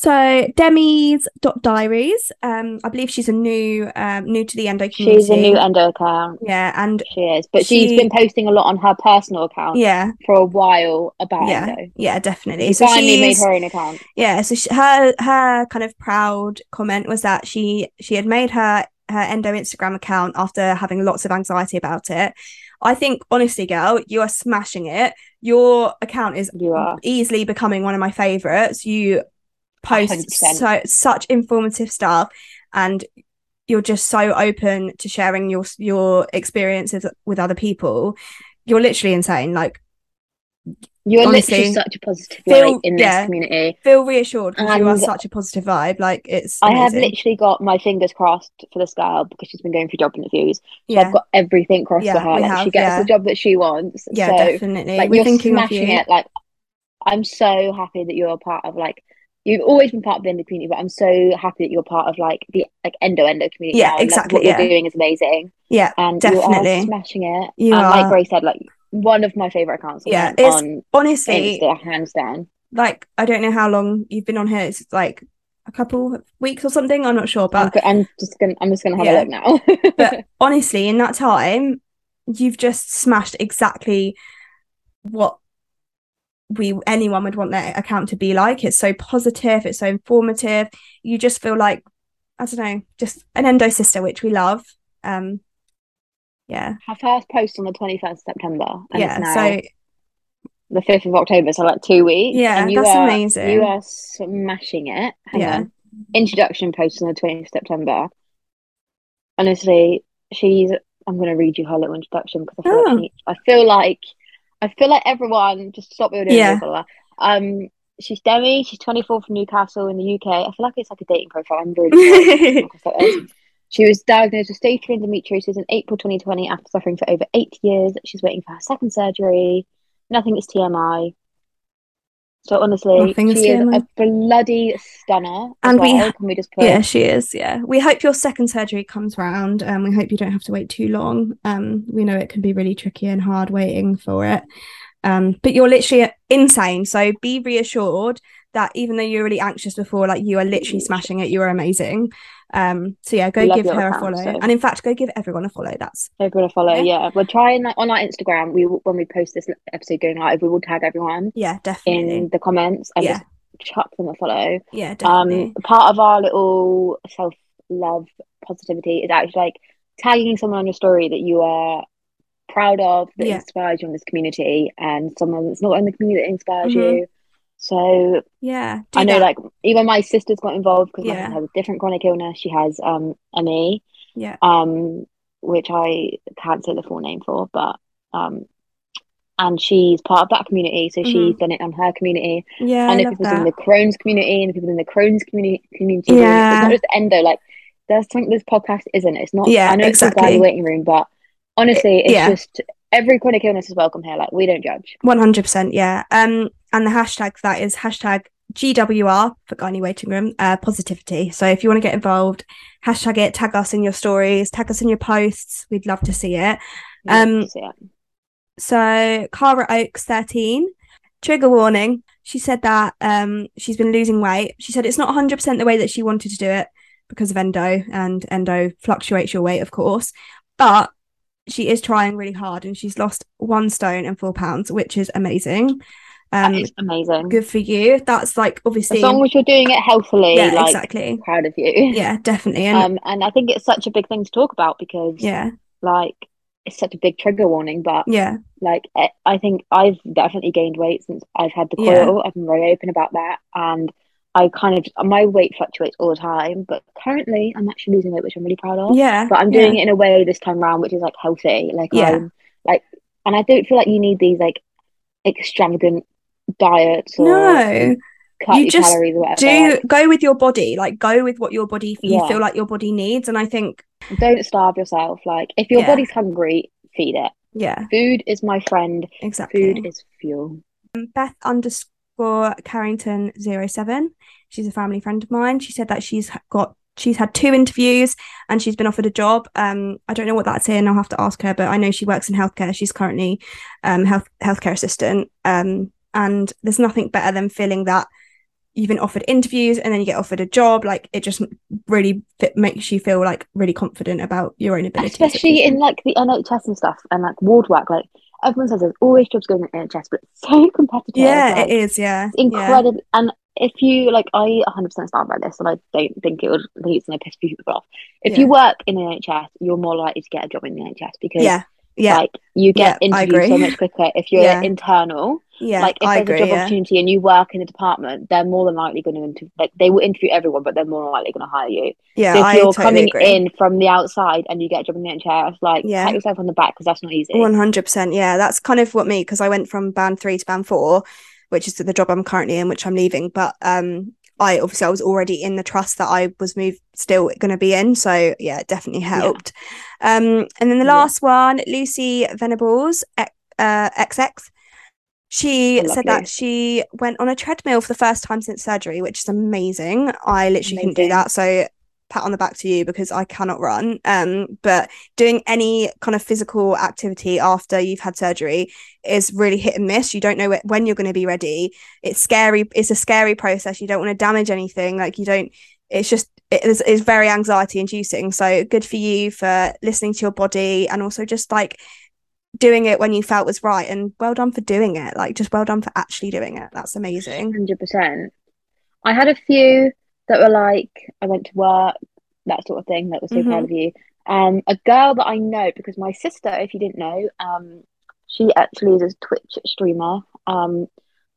so Demi's dot diaries. Um, I believe she's a new um new to the endo community. She's a new endo account. Yeah, and She is, but she's She- been posting a lot on her personal account yeah, for a while about yeah, endo. yeah, definitely. She So finally made her own account. yeah. So she, her her kind of proud comment was that she she had made her her endo Instagram account after having lots of anxiety about it. I think honestly, girl, you are smashing it. Your account is You are. easily becoming one of my favorites. You post 100%. so such informative stuff and you're just so open to sharing your your experiences with other people. You're literally insane. Like You are Honestly, literally such a positive feel- in this yeah. community. feel reassured because you are such a positive vibe. Like it's I have literally got my fingers crossed for this girl because she's been going through job interviews. So yeah, I've got everything crossed Yeah, for her. Like she gets the job that she wants. yeah, so definitely. like We're you're thinking of smashing you. it. Like I'm so happy that you're a part of like you've always been part of the endo community, but I'm so happy that you're part of like the like endo endo community Yeah, now. and, like, exactly, what you're doing is amazing. Yeah, And you definitely. are smashing it. You and like. Grace said, like one of my favorite accounts Yeah, it's on Honestly, Insta, hands down. like I don't know how long you've been on here. It's like a couple of weeks or something. I'm not sure, I'm, but I'm just gonna I'm just gonna have Yeah. a look now. but honestly, in that time, you've just smashed exactly what we anyone would want their account to be like. It's so positive, it's so informative. You just feel like I don't know, just an endo sister, which we love. Um, yeah, Her first post on the 21st September, and yeah. it's now So the 5th of October, so like two weeks. Yeah, and you that's are, amazing. You are smashing it. Hang Yeah. on. Introduction post on the 20th of September. Honestly, she's. I'm going to read you her little introduction because I feel Oh. like I feel like I feel like everyone just stop doing. Yeah. and follow her. Um, she's Demi. She's 24 from Newcastle in the UK. I feel like it's like a dating profile. I'm really. She was diagnosed with stage 3 endometriosis in April 2020 after suffering for over eight years. She's waiting for her second surgery. Nothing is TMI. So honestly, she is a bloody stunner. And we well. ha- can we just put yeah, she is. Yeah, we hope your second surgery comes round. Um, we hope you don't have to wait too long. Um, we know it can be really tricky and hard waiting for it. Um, but you're literally insane. So be reassured that even though you're really anxious before, like you are literally smashing it. You are amazing. Um, so yeah, go give her a follow, so- and in fact, go give everyone a follow. That's everyone a follow? Yeah. Yeah, we're trying like, on our Instagram. We when we post this episode going live, we will tag everyone yeah, definitely. in the comments and Yeah. just chuck them a follow. yeah, definitely. Um, part of our little self love positivity is actually like tagging someone on your story that you are proud of that Yeah. inspires you in this community, and someone that's not in the community that inspires Mhm. you. So yeah, I know, that. like even my sister's got involved because my Yeah. sister has a different chronic illness. She has um ME, yeah, um, which I can't say the full name for, but um, and she's part of that community, so Mhm. she's done it on her community. Yeah, I I know love people in the Crohn's community and people in the Crohn's community community. it. It's not just endo. Like there's something this podcast isn't. It's not. Yeah, I know it's called exactly. Waiting Room, but honestly, it's yeah. just every chronic illness is welcome here. Like we don't judge. One hundred percent, yeah. Um, and the hashtag for that is hashtag GWR for Gynae Waiting Room, uh, positivity. So if you want to get involved, hashtag it, tag us in your stories, tag us in your posts. We'd love to see it. Um, So, Cara Oaks, 13. Trigger warning. She said that um she's been losing weight. She said it's not 100% the way that she wanted to do it because of endo and endo fluctuates your weight, of course. But she is trying really hard and she's lost one stone and four pounds, which is amazing. Um, That is amazing. good for you. That's like obviously As long as you're doing it healthily, yeah, like exactly. proud of you. Yeah, definitely. And Um, and I think it's such a big thing to talk about because, yeah, like, it's such a big trigger warning. But yeah, like, I- I think I've definitely gained weight since I've had the Yeah. coil. I've been very open about that, and I kind of my weight fluctuates all the time. But currently, I'm actually losing weight, which I'm really proud of. yeah. But I'm yeah. doing it in a way this time around, which is like healthy. Like, Yeah. I'm like, and I don't feel like you need these like extravagant diets or No, cut You your just calories or whatever. do go with your body. Like go with what your body you Yeah. feel like your body needs. And I think don't starve yourself. Like, if your Yeah. body's hungry, feed it. yeah, Food is my friend. exactly. Food is fuel. Beth underscore Carrington 07. She's a family friend of mine. She said that she's got she's had two interviews and she's been offered a job. Um, I don't know what that's in. I'll have to ask her, but I know she works in healthcare. She's currently um health healthcare assistant. Um, and there's nothing better than feeling that you've been offered interviews and then you get offered a job. Like it just really fit, makes you feel like really confident about your own abilities. Especially in like the NHS and stuff and like ward work. Like, everyone says there's always jobs going in the NHS, but it's so competitive. yeah, like, it is. Yeah, It's incredible. And if you like, I 100% stand by this, and I don't think it would. I think it's going to piss people off. If Yeah. you work in the NHS, you're more likely to get a job in the NHS because, Yeah, yeah, like, you get Yeah, interviewed so much quicker if you're Yeah. internal. Yeah. like, if I there's agree. a job Yeah. opportunity and you work in the department, they're more than likely going to interview. Like, they will interview everyone, but they're more than likely going to hire you. Yeah, so if I you're totally coming agree. in from the outside and you get a job in the NHS, like, Yeah. pat yourself on the back because that's not easy. One hundred percent. Yeah, that's kind of what me because I went from band three to band four, which is the job I'm currently in, which I'm leaving. But um, I obviously I was already in the trust that I was moved still going to be in, so yeah, it definitely helped. Um, and then the Yeah. last one, Lucy Venables, uh, XX. She Oh, said that she went on a treadmill for the first time since surgery, which is amazing. I literally couldn't do that, so pat on the back to you because I cannot run. Um, but doing any kind of physical activity after you've had surgery is really hit and miss. You don't know wh- when you're going to be ready. It's scary. It's a scary process. You don't want to damage anything. Like you don't. It's just it is it's very anxiety inducing. So good for you for listening to your body and also just like doing it when you felt was right. And well done for doing it. Like just well done for actually doing it. That's amazing. Hundred percent. I had a few that were like, I went to work, that sort of thing. That was so proud Mhm. of you. Um, a girl that I know because my sister, if you didn't know, um, she actually is a Twitch streamer. Um,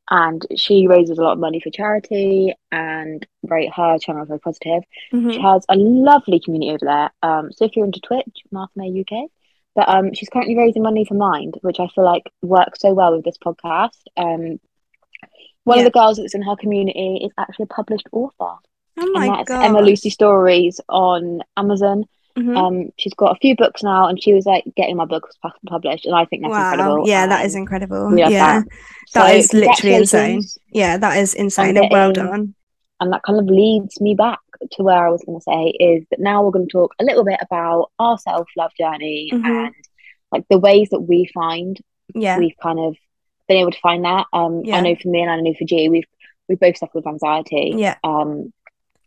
and she raises a lot of money for charity, and very her channel is very positive. She Mhm. has a lovely community over there. Um, so if you're into Twitch, Martha May UK. But um, she's currently raising money for Mind, which I feel like works so well with this podcast. Um, one Yeah. of the girls that's in her community is actually a published author, Oh my and that's god. Emma Lucy Stories on Amazon. Mhm. Um, she's got a few books now, and she was like getting my books pu- published, and I think that's wow. incredible. Yeah, that is incredible. Yeah. that. That So is literally insane. Yeah, that is insane. And well done. And that kind of leads me back to where I was going to say is that now we're going to talk a little bit about our self love journey Mhm. and like the ways that we find Yeah. we've kind of been able to find that. Um, Yeah. I know for me and I know for G, we've we both suffer with anxiety. Yeah. Um,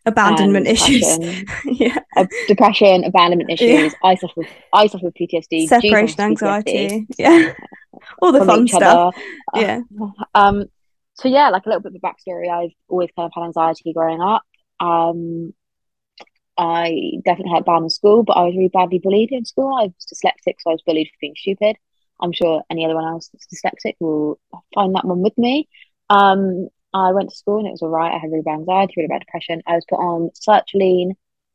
Abandonment issues. depression, yeah. uh, depression, abandonment issues. I suffer with I suffer with PTSD. Separation with PTSD anxiety. Yeah. All the from fun stuff. other. Yeah. Um, so yeah, like a little bit of a backstory. I've always kind of had anxiety growing up. Um, I definitely had bad in school, but I was really badly bullied in school. I was dyslexic, so I was bullied for being stupid. I'm sure any other one else that's dyslexic will find that one with me. Um, I went to school and it was all right. I had really bad anxiety, really bad depression. I was put on sertraline,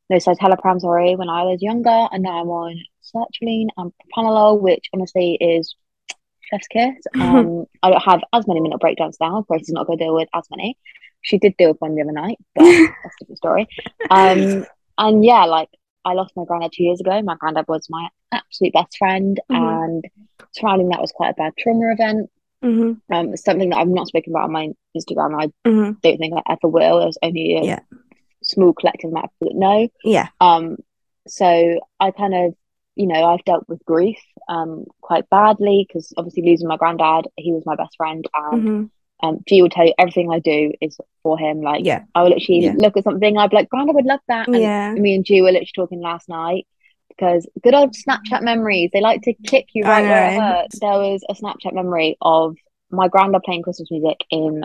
no, citalopram, sorry, when I was younger, and now I'm on sertraline and propranolol, which honestly is Chef's kiss. Um, I don't have as many mental breakdowns now. Grace is not going to deal with as many. She did deal with one the other night, but that's a different story. Um, and yeah, like I lost my granddad two years ago. My granddad was my absolute best friend, Mhm. and surrounding that was quite a bad trauma event. hmm Um, something that I've not spoken about on my Instagram. I hmm don't think I ever will. There's only a Yeah. small collective amount of people that know. Yeah. Um, so I kind of, you know, I've dealt with grief um quite badly because obviously losing my granddad, he was my best friend, and hmm um, G will tell you everything I do is for him. Like, Yeah. I will literally Yeah. look at something, I'd be like, Granddad would love that. And Yeah. me and G were literally talking last night because good old Snapchat memories, they like to kick you right where it hurts. There was a Snapchat memory of my granddad playing Christmas music in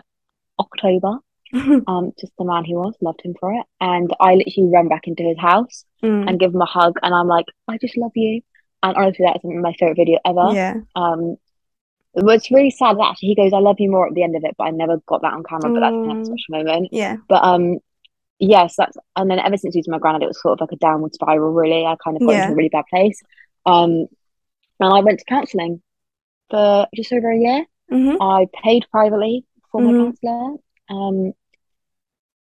October. Um, just the man he was, loved him for it. And I literally run back into his house Mm. and give him a hug, and I'm like, I just love you. And honestly, that's my favorite video ever. yeah. Um, what's really sad that actually he goes, "I love you more" at the end of it, but I never got that on camera. But that's Mm. special moment. Yeah. But um, yes, that's and then ever since losing my granddad, it was sort of like a downward spiral. Really, I kind of got Yeah. into a really bad place. Um, and I went to counselling for just over a year. hmm I paid privately for my Mhm. counsellor. Um,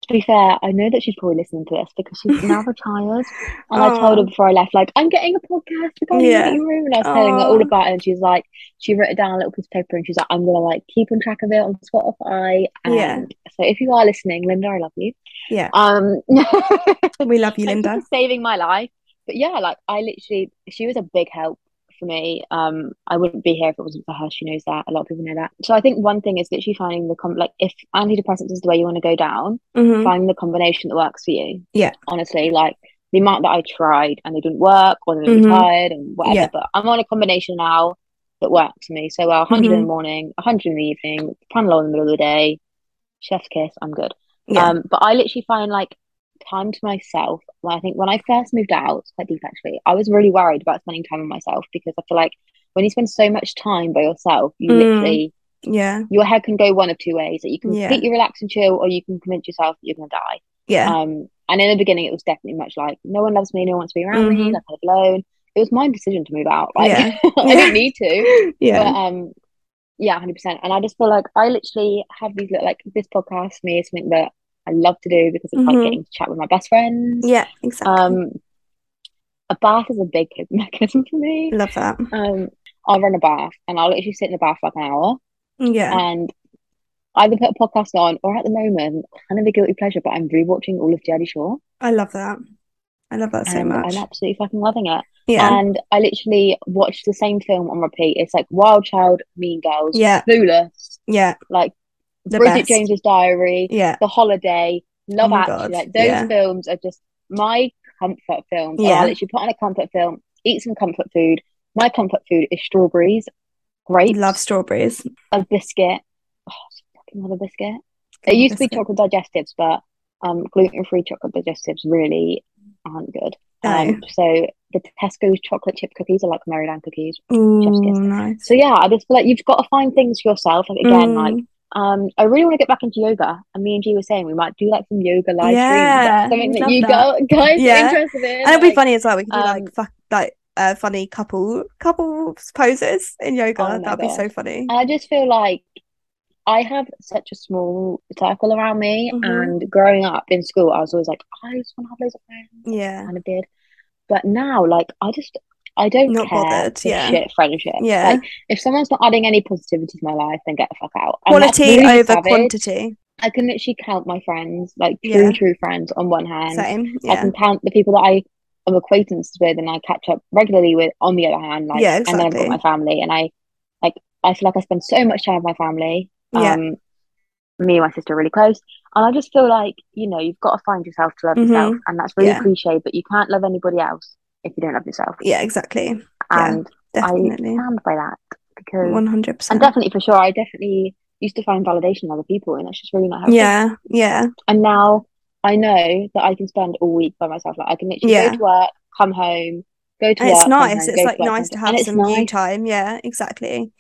to be fair, I know that she's probably listening to this because she's now retired. And I told her before I left, like, I'm getting a podcast regarding Yeah. your room. And I was telling her all about it. And she's like, she wrote it down on a little piece of paper and she's like, I'm gonna like keep on track of it on Spotify. And Yeah. so if you are listening, Linda, I love you. Yeah. Um We love you, Linda. saving my life. But yeah, like I literally she was a big help for me. Um I wouldn't be here if it wasn't for her. She knows that. A lot of people know that. So I think one thing is literally finding the com like if antidepressants is the way you want to go down, hmm find the combination that works for you. Yeah. Honestly, like the amount that I tried and they didn't work or they me Mhm. tired and whatever. Yeah. But I'm on a combination now that works for me. So uh, 100 in the morning, 100 in the evening, Panadol in the middle of the day, chef's kiss, I'm good. Yeah. Um, but I literally find like time to myself. I think when I first moved out, it's quite deep actually. I was really worried about spending time with myself because I feel like when you spend so much time by yourself, you Mm. literally yeah. your head can go one of two ways. That you can Yeah. completely relax and chill, or you can convince yourself that you're gonna die. Yeah. Um, and in the beginning, it was definitely much like no one loves me, no one wants to be around me, Mhm. like I live alone. It was my decision to move out. Like Yeah. I didn't need to. yeah. But um, yeah, hundred percent. And I just feel like I literally have these little like this podcast for me is something that I love to do because it's like Mhm. getting to chat with my best friends. yeah. Exactly. Um, a bath is a big mechanism for me. Love that. Um, I'll run a bath and I'll literally sit in the bath for like an hour Yeah. and either put a podcast on or at the moment, kind of a guilty pleasure, but I'm rewatching all of Jersey Shore I love that. I love that so much. I'm absolutely fucking loving it. Yeah. And I literally watched the same film on repeat. It's like Wild Child, Mean Girls, Yeah. Clueless, Yeah. like The Bridget best. Jones's Diary, Yeah. The Holiday, Love Oh Actually. God, Like those yeah. films are just my comfort films. Yeah. I literally put on a comfort film, eat some comfort food. My comfort food is strawberries, grapes, Love strawberries. a biscuit. Oh, fucking love a biscuit. Love It used to be chocolate digestives, but um, gluten-free chocolate digestives really aren't good. No. Um, so the Tesco's chocolate chip cookies are like Maryland cookies. Ooh, nice. So yeah, I just feel like you've got to find things for yourself. Like again, like Mm, um, I really want to get back into yoga. And me and G were saying we might do like some yoga live Yeah, streams. Something that you that. go, guys Yeah. are interested in. and it'll be funny as well. We can do um, like fuck like uh, funny couple couple poses in yoga. Oh That'd be so funny. I just feel like I have such a small circle around me. Mhm. And growing up in school, I was always like, I just want to have loads of friends. Yeah. kind of did. But now, like, I just I don't Not care bothered, yeah. shit friendship. Yeah. Like, if someone's not adding any positivity to my life, then get the fuck out. And Quality really over savage. quantity. I can literally count my friends, like true, Yeah. true friends, on one hand. Same. I can count the people that I am acquaintances with and I catch up regularly with on the other hand. Like, Yeah, and then I've got my family, and I like I feel like I spend so much time with my family. Yeah. Um, me and my sister are really close, and I just feel like you know you've got to find yourself to love Mhm. yourself, and that's really Yeah. cliche, but you can't love anybody else if you don't love yourself. Yeah. Exactly. Yeah, And Definitely. I stand by that because, One hundred percent. And definitely for sure, I definitely used to find validation in other people, and it's just really not helpful. Yeah. Yeah. And now I know that I can spend all week by myself. Like I can literally Yeah. go to work, come home, go to And work, it's nice. home, It's like work, nice to have some nice. time. Yeah. Exactly.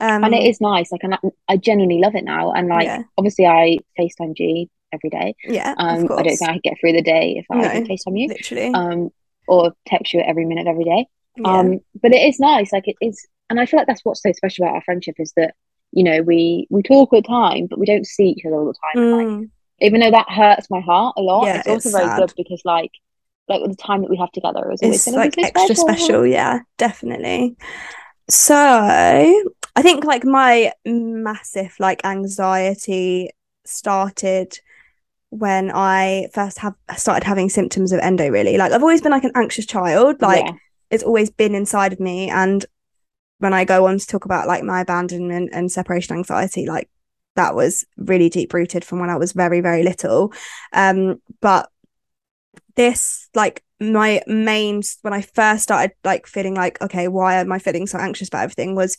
Um. And it is nice. Like, and I, I genuinely love it now. And like, Yeah. obviously, I FaceTime G every day. Yeah. Um, I don't think I could get through the day if I No. FaceTime you. Literally. Um, or text you every minute of every day. yeah. Um, but it is nice. Like, it is. and I feel like that's what's so special about our friendship is that you know we we talk all the time, but we don't see each other all the time. Mm. Like, even though that hurts my heart a lot, yeah, it's also it's very good because like like the time that we have together is always like be so extra special. special. Yeah, definitely. So I think like my massive like anxiety started when I first have started having symptoms of endo really. Like I've always been like an anxious child. Like yeah. it's always been inside of me. And when I go on to talk about like my abandonment and separation anxiety, like that was really deep rooted from when I was very, very little. Um, but this like my main when I first started like feeling like, okay, why am I feeling so anxious about everything was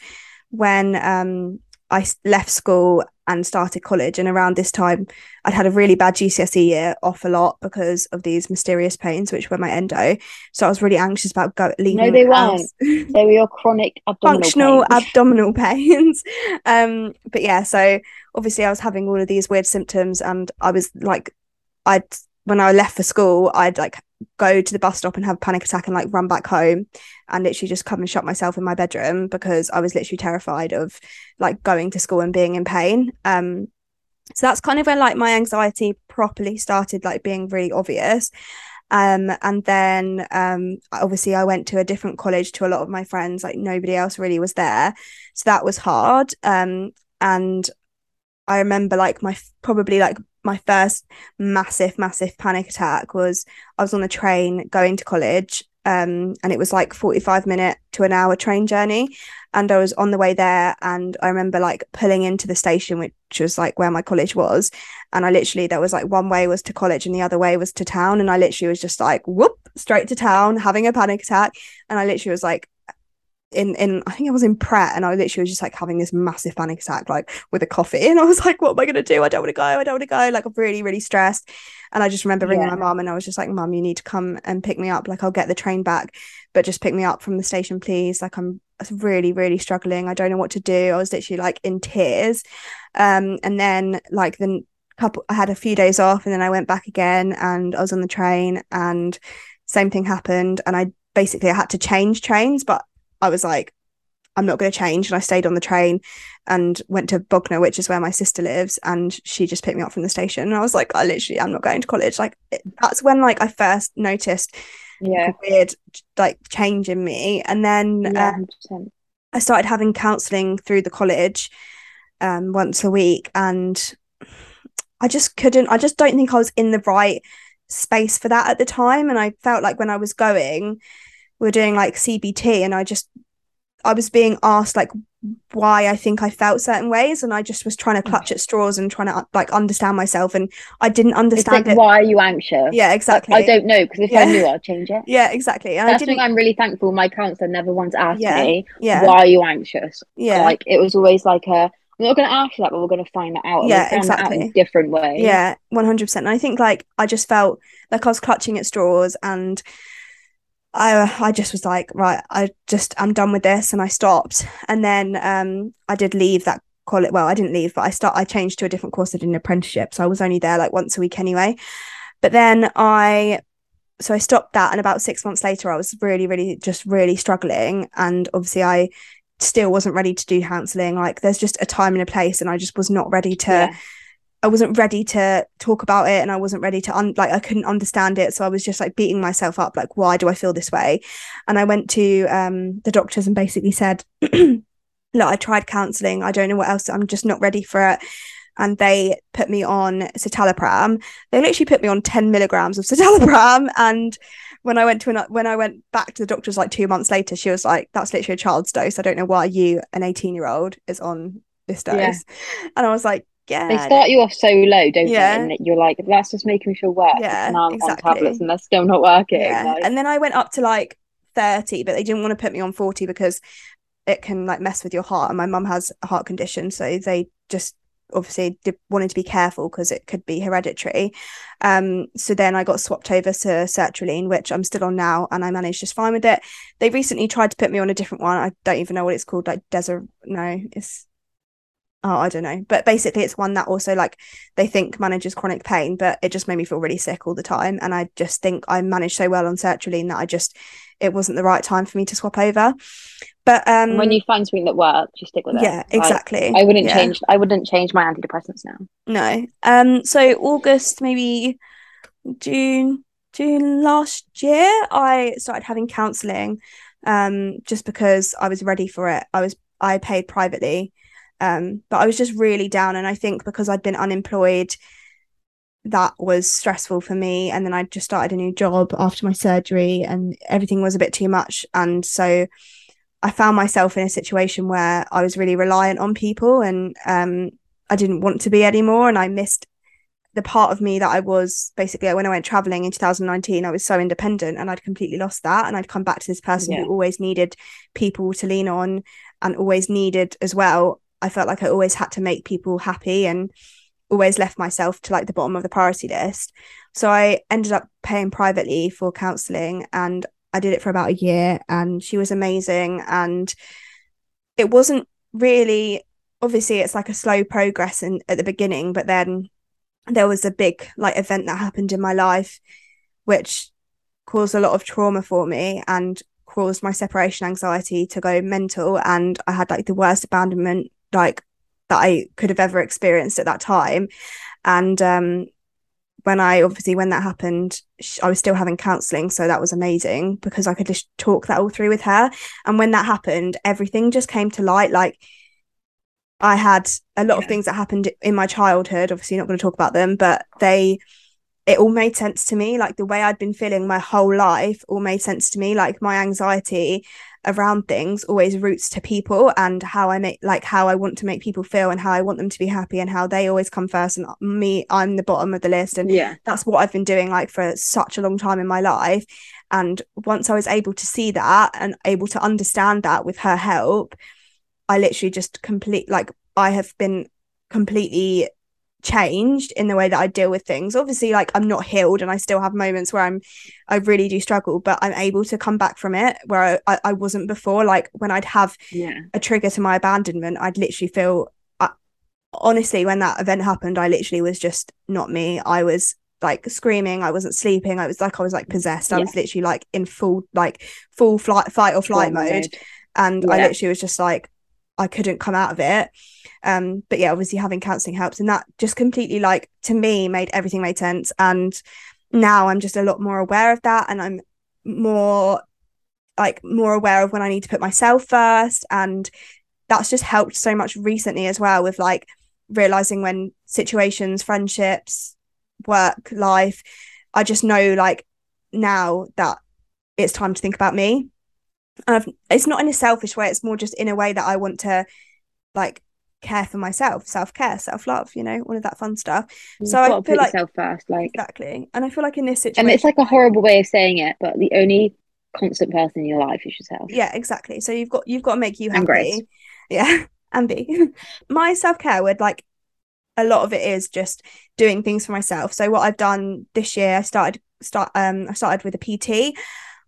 when um I left school and started college. And around this time, I'd had a really bad GCSE year off a lot because of these mysterious pains, which were my endo. So I was really anxious about go- leaving. No, they weren't. they were your chronic abdominal functional pains. abdominal pains. um, but yeah, so obviously I was having all of these weird symptoms, and I was like, I'd when I left for school, I'd like go to the bus stop and have a panic attack and like run back home and literally just come and shut myself in my bedroom because I was literally terrified of like going to school and being in pain. Um so that's kind of where like my anxiety properly started like being really obvious. Um and then um obviously I went to a different college to a lot of my friends like nobody else really was there. So that was hard. Um and I remember like my probably like my first massive, massive panic attack was I was on the train going to college. Um, and it was like 45 minute to an hour train journey. And I was on the way there. And I remember like pulling into the station, which was like where my college was. And I literally, there was like one way was to college and the other way was to town. And I literally was just like, whoop, straight to town, having a panic attack. And I literally was like, in in I think I was in Pret and I literally was just like having this massive panic attack like with a coffee. And I was like what am I gonna do? I don't want to go I don't want to go. Like I'm really really stressed. And I just remember ringing yeah. my mom and I was just like mom you need to come and pick me up. Like I'll get the train back but just pick me up from the station please. Like I'm really really struggling. I don't know what to do. I was literally like in tears. Um and then like the couple I had a few days off and then I went back again and I was on the train and same thing happened. And I basically I had to change trains but I was like, I'm not going to change. And I stayed on the train and went to Bognor, which is where my sister lives. And she just picked me up from the station. And I was like, I literally, I'm not going to college. Like, that's when like I first noticed yeah weird like change in me. And then yeah, um, I started having counseling through the college um, once a week. And I just couldn't, I just don't think I was in the right space for that at the time. And I felt like when I was going, we were doing like CBT and I just I was being asked like why I think I felt certain ways and I just was trying to mm. clutch at straws and trying to like understand myself and I didn't understand like, it. Why are you anxious? Yeah, exactly. I don't know because if yeah. I knew I'd change it. Yeah, exactly. And That's I didn't... I'm really thankful. My counselor never once asked yeah. me yeah. why are you anxious. Yeah, like it was always like a I'm not going to ask that, but we're going to find that out. Yeah, exactly. different way. Yeah, one hundred percent. And I think like I just felt like I was clutching at straws and I I just was like, right, I just I'm done with this, and I stopped. And then um, I did leave that call it. Well, I didn't leave, but I start I changed to a different course. I did an apprenticeship, so I was only there like once a week anyway. But then I so I stopped that, and about six months later, I was really, really, just really struggling, and obviously I still wasn't ready to do counselling. Like, there's just a time and a place, and I just was not ready to. Yeah I wasn't ready to talk about it and I wasn't ready to un- like I couldn't understand it. So I was just like beating myself up like why do I feel this way? And I went to um the doctors and basically said look I tried counseling I don't know what else. I'm just not ready for it. And they put me on citalopram. They literally put me on 10 milligrams of citalopram. And when I went to an, when I went back to the doctors like 2 months later she was like that's literally a child's dose. I don't know why you an 18 year old is on this dose. Yeah. and I was like yeah. They start you off so low, don't yeah. they? And you're like, that's just making me feel worse. Yeah, and I'm exactly. on tablets and they're still not working. Yeah. Like... And then I went up to like 30, but they didn't want to put me on 40 because it can like mess with your heart. And my mum has a heart condition. So they just obviously wanted to be careful because it could be hereditary. Um, so then I got swapped over to sertraline, which I'm still on now, and I managed just fine with it. They recently tried to put me on a different one. I don't even know what it's called, like Desert. No, it's oh, I don't know. But basically, it's one that also like they think manages chronic pain, but it just made me feel really sick all the time. And I just think I managed so well on sertraline that I just it wasn't the right time for me to swap over. But um, when you find something that works, you stick with it. Yeah, exactly. I, I wouldn't yeah. change. I wouldn't change my antidepressants now. No. Um. So August, maybe June, June last year, I started having counselling. Um, just because I was ready for it. I was I paid privately um, but I was just really down. And I think because I'd been unemployed, that was stressful for me. And then I just started a new job after my surgery and everything was a bit too much. And so I found myself in a situation where I was really reliant on people and um, I didn't want to be anymore. And I missed the part of me that I was basically when I went traveling in 2019, I was so independent and I'd completely lost that. And I'd come back to this person yeah. who always needed people to lean on and always needed as well I felt like I always had to make people happy and always left myself to like the bottom of the priority list. So I ended up paying privately for counseling and I did it for about a year and she was amazing and it wasn't really obviously it's like a slow progress in at the beginning but then there was a big like event that happened in my life which caused a lot of trauma for me and caused my separation anxiety to go mental and I had like the worst abandonment like that I could have ever experienced at that time. And um, when I obviously when that happened, I was still having counselling, so that was amazing because I could just talk that all through with her. And when that happened, everything just came to light. Like I had a lot yeah. of things that happened in my childhood. Obviously, not going to talk about them, but they it all made sense to me. Like the way I'd been feeling my whole life all made sense to me. Like my anxiety around things always roots to people and how I make like how I want to make people feel and how I want them to be happy and how they always come first and me I'm the bottom of the list. And yeah. that's what I've been doing like for such a long time in my life. And once I was able to see that and able to understand that with her help I literally just complete like I have been completely changed in the way that I deal with things. Obviously, like I'm not healed and I still have moments where I'm I really do struggle, but I'm able to come back from it where I, I wasn't before. Like when I'd have yeah. a trigger to my abandonment, I'd literally feel I, honestly when that event happened, I literally was just not me. I was like screaming, I wasn't sleeping, I was like I was like possessed. I yeah. was literally like in full like full flight fight or flight mode. mode. And yeah. I literally was just like I couldn't come out of it. Um but yeah obviously having counseling helps and that just completely like to me made everything made sense. And now i'm just a lot more aware of that and i'm more like more aware of when i need to put myself first. And that's just helped so much recently as well with like realizing when situations friendships work life i just know like now that it's time to think about me I've, it's not in a selfish way it's more just in a way that i want to like care for myself, self care, self love, you know, all of that fun stuff. You've so I feel like yourself first, like exactly. And I feel like in this situation, and it's like a horrible way of saying it, but the only constant person in your life is yourself. Yeah, exactly. So you've got you've got to make you happy. Yeah, and be my self care would like a lot of it is just doing things for myself. So what I've done this year, I started start um I started with a PT,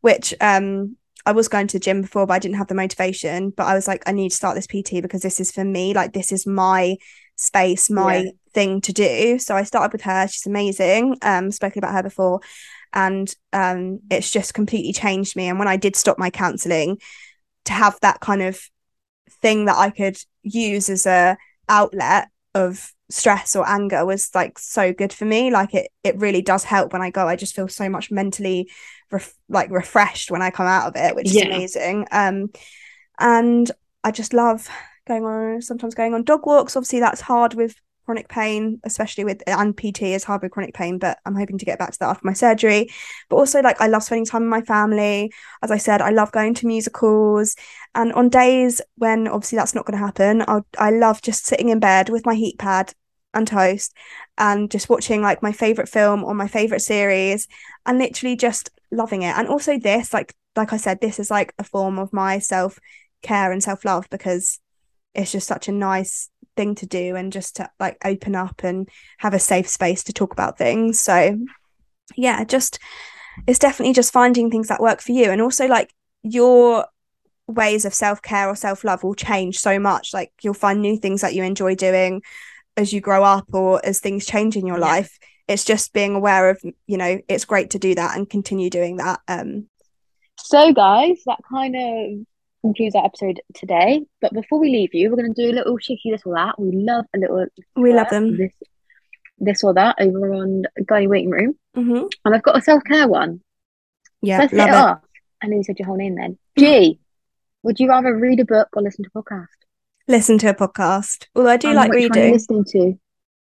which um I was going to the gym before, but I didn't have the motivation. But I was like, I need to start this PT because this is for me. Like, this is my space, my yeah. thing to do. So I started with her. She's amazing. Um, spoken about her before. And um, it's just completely changed me. And when I did stop my counseling, to have that kind of thing that I could use as a outlet of stress or anger was like so good for me like it it really does help when i go i just feel so much mentally ref- like refreshed when i come out of it which is yeah. amazing um and i just love going on sometimes going on dog walks obviously that's hard with chronic pain, especially with and PT is hard with chronic pain, but I'm hoping to get back to that after my surgery. But also like I love spending time with my family. As I said, I love going to musicals. And on days when obviously that's not going to happen, I I love just sitting in bed with my heat pad and toast and just watching like my favorite film or my favorite series and literally just loving it. And also this, like like I said, this is like a form of my self care and self love because it's just such a nice thing to do and just to like open up and have a safe space to talk about things so yeah just it's definitely just finding things that work for you and also like your ways of self-care or self-love will change so much like you'll find new things that you enjoy doing as you grow up or as things change in your Yeah. life it's just being aware of you know it's great to do that and continue doing that um So, guys, that kind of concludes our episode today. But before we leave you, we're going to do a little cheeky this or that. We love a little we love them this, this or that over on Gynae Waiting Room. hmm And I've got a self care one. yeah Let's hit love it it off. I know you said your whole name then. G, would you rather read a book or listen to a podcast? listen to a podcast although i do And like which one are you reading listening to?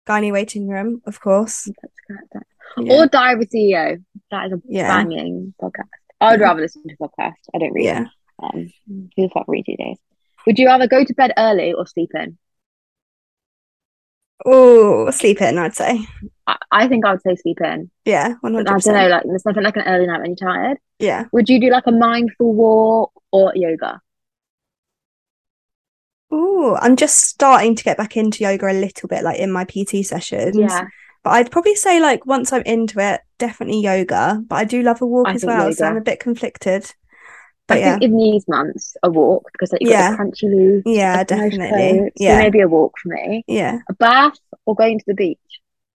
Gynae waiting room of course correct. yeah, Or Diary with CEO. That is a Yeah. banging podcast. I would rather listen to a podcast. I don't read. yeah. Um, who the fuck read these days? Would you rather go to bed early or sleep in? oh sleep in i'd say I, I think I would say sleep in. yeah But 100 I don't know, like there's nothing like an early night when you're tired. yeah Would you do like a mindful walk or yoga? Oh i'm just starting to get back into yoga a little bit like in my pt sessions Yeah, But I'd probably say like once I'm into it, definitely yoga. But I do love a walk I as well, so I'm a bit conflicted. But I yeah, think in these months a walk because like, you've Yeah. got the crunchy loose, yeah, definitely. coat, so Yeah, maybe a walk for me. yeah. A bath or going to the beach?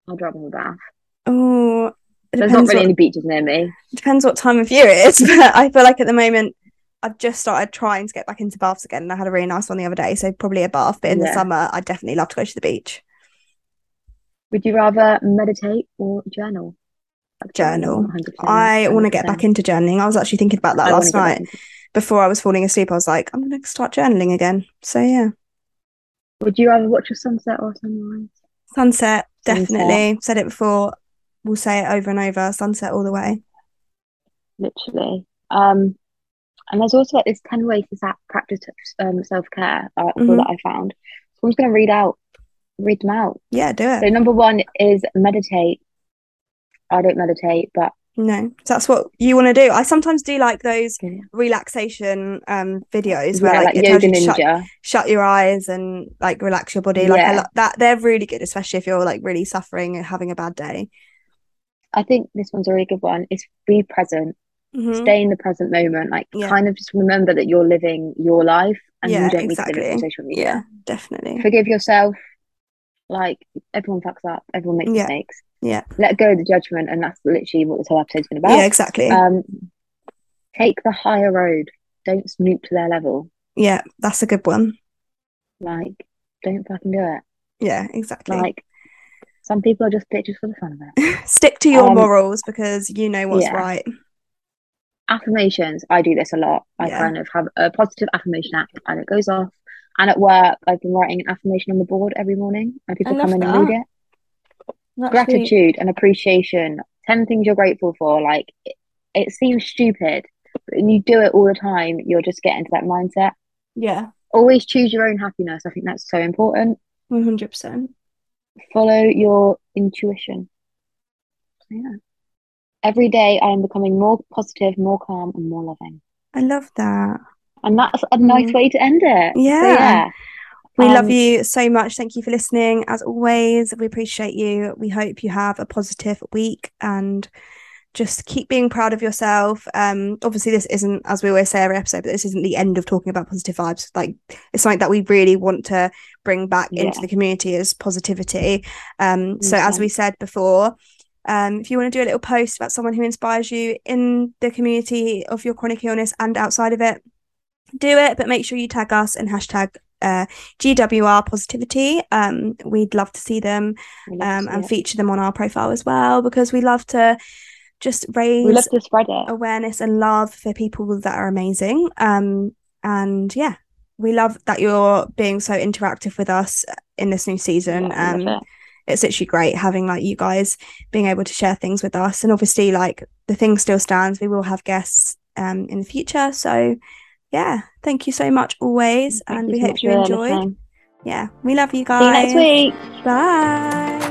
I'd rather a bath. Oh, There's not really what any beaches near me. depends what time of year it is. But I feel like at the moment I've just started trying to get back into baths again, and I had a really nice one the other day. So probably a bath. But in the summer, I'd definitely love to go to the beach. Would you rather meditate or journal? Journal. 100%, I want to get back into journaling. I was actually thinking about that I last night into- before I was falling asleep. I was like, I'm going to start journaling again. So yeah. Would you rather watch a sunset or sunrise? Sunset, Sunset. definitely. Said it before. We'll say it over and over. Sunset all the way. Literally. Um, and there's also like this 10 ways to practice um, self-care article Mhm. that I found. So I'm just going to read out, read them out. Yeah, do it. So number one is meditate. I don't meditate, but No, that's what you want to do. I sometimes do like those yeah, relaxation um videos where like, like it tells you shut, shut your eyes and like relax your body. Like I Yeah. lo- that they're really good, especially if you're like really suffering and having a bad day. I think this one's a really good one. Is be present, Mhm. stay in the present moment. Like Yeah. kind of just remember that you're living your life and Yeah, you don't need to exactly. live on social media. Yeah, definitely. Forgive yourself. Like everyone fucks up, everyone makes Yeah. mistakes. Yeah. Let go of the judgment, and that's literally what this whole episode's been about. Yeah, exactly. Um, take the higher road. Don't snoop to their level. yeah, that's a good one. Like, don't fucking do it. Yeah, exactly. Like, some people are just bitches for the fun of it. Stick to your um, morals because you know what's yeah. right. Affirmations. I do this a lot. I Yeah. kind of have a positive affirmation app, and it goes off. And at work, I've been writing an affirmation on the board every morning, and people come in and read it. That's Gratitude and appreciation. Ten things you're grateful for. Like, it, it seems stupid, but when you do it all the time, you'll just get into that mindset. Yeah, Always choose your own happiness. I think that's so important. one hundred percent. follow your intuition. Yeah. Every day I am becoming more positive, more calm, and more loving. I love that. And that's a nice Mm. way to end it. So, Yeah. yeah. We love Um, you so much. Thank you for listening. As always, we appreciate you. We hope you have a positive week and just keep being proud of yourself. Um, obviously, this isn't, as we always say every episode, but this isn't the end of talking about positive vibes. Like it's something that we really want to bring back into the community as positivity. Um, so as we said before, um, if you want to do a little post about someone who inspires you in the community of your chronic illness and outside of it, do it. But make sure you tag us and hashtag uh, GWR positivity. Um, we'd love to see them um, and it. feature them on our profile as well because we love to just raise we love to spread it. awareness and love for people that are amazing. Um, and yeah, we love that you're being so interactive with us in this new season. Yeah, we love it. it's actually great having like you guys being able to share things with us. And obviously, like the thing still stands. We will have guests um in the future. So yeah, thank you so much always, Thank and we so hope you enjoyed. Yeah, we love you guys. See you next week. Bye.